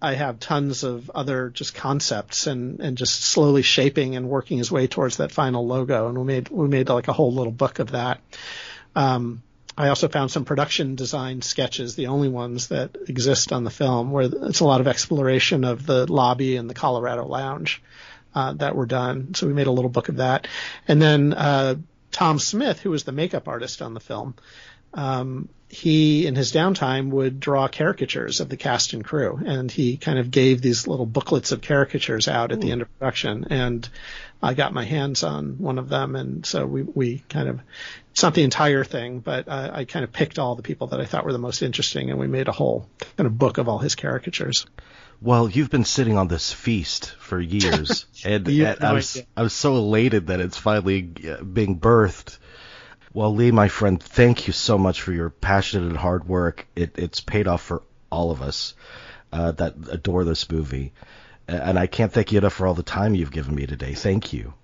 I have tons of other just concepts and, and just slowly shaping and working his way towards that final logo. And we made, we made like a whole little book of that. Um, I also found some production design sketches, the only ones that exist on the film, where it's a lot of exploration of the lobby and the Colorado Lounge uh, that were done. So we made a little book of that. And then uh, Tom Smith, who was the makeup artist on the film, um, he in his downtime would draw caricatures of the cast and crew, and he kind of gave these little booklets of caricatures out at Ooh. the end of production. And I got my hands on one of them, and so we we kind of it's not the entire thing, but uh, I kind of picked all the people that I thought were the most interesting, and we made a whole kind of book of all his caricatures. Well, you've been sitting on this feast for years, and, and I was I was so elated that it's finally uh, being birthed. Well, Lee, my friend, thank you so much for your passionate and hard work. It, it's paid off for all of us uh, that adore this movie, and I can't thank you enough for all the time you've given me today. Thank you.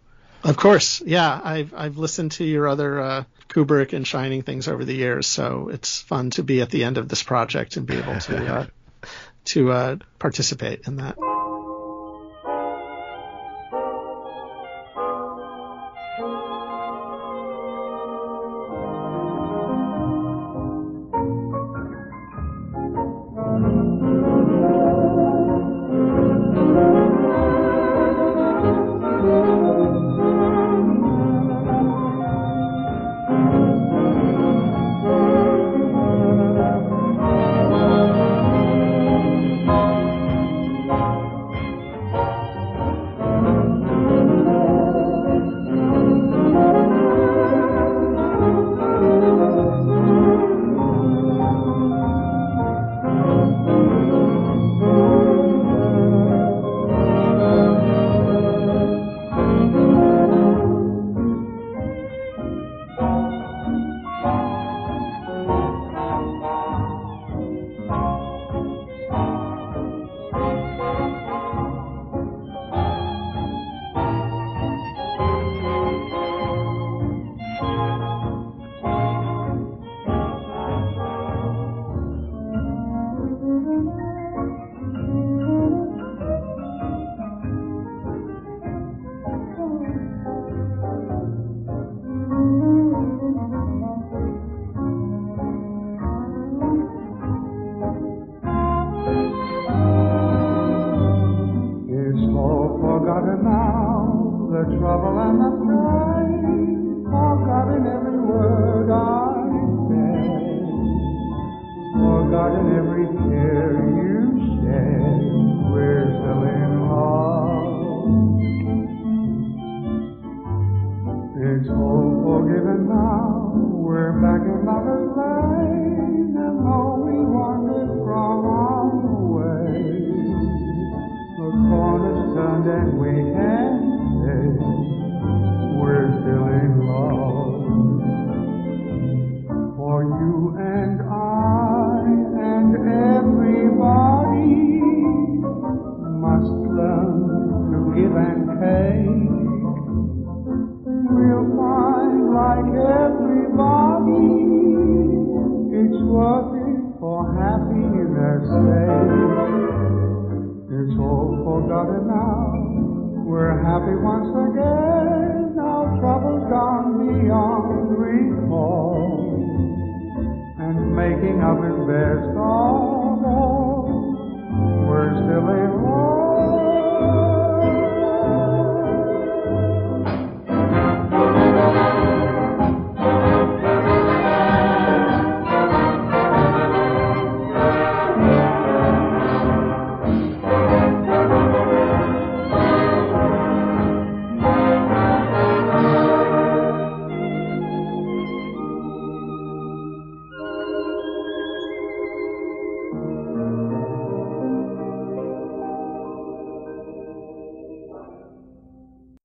Of course, yeah. I've I've listened to your other uh, Kubrick and Shining things over the years, so it's fun to be at the end of this project and be able to uh, to uh, participate in that.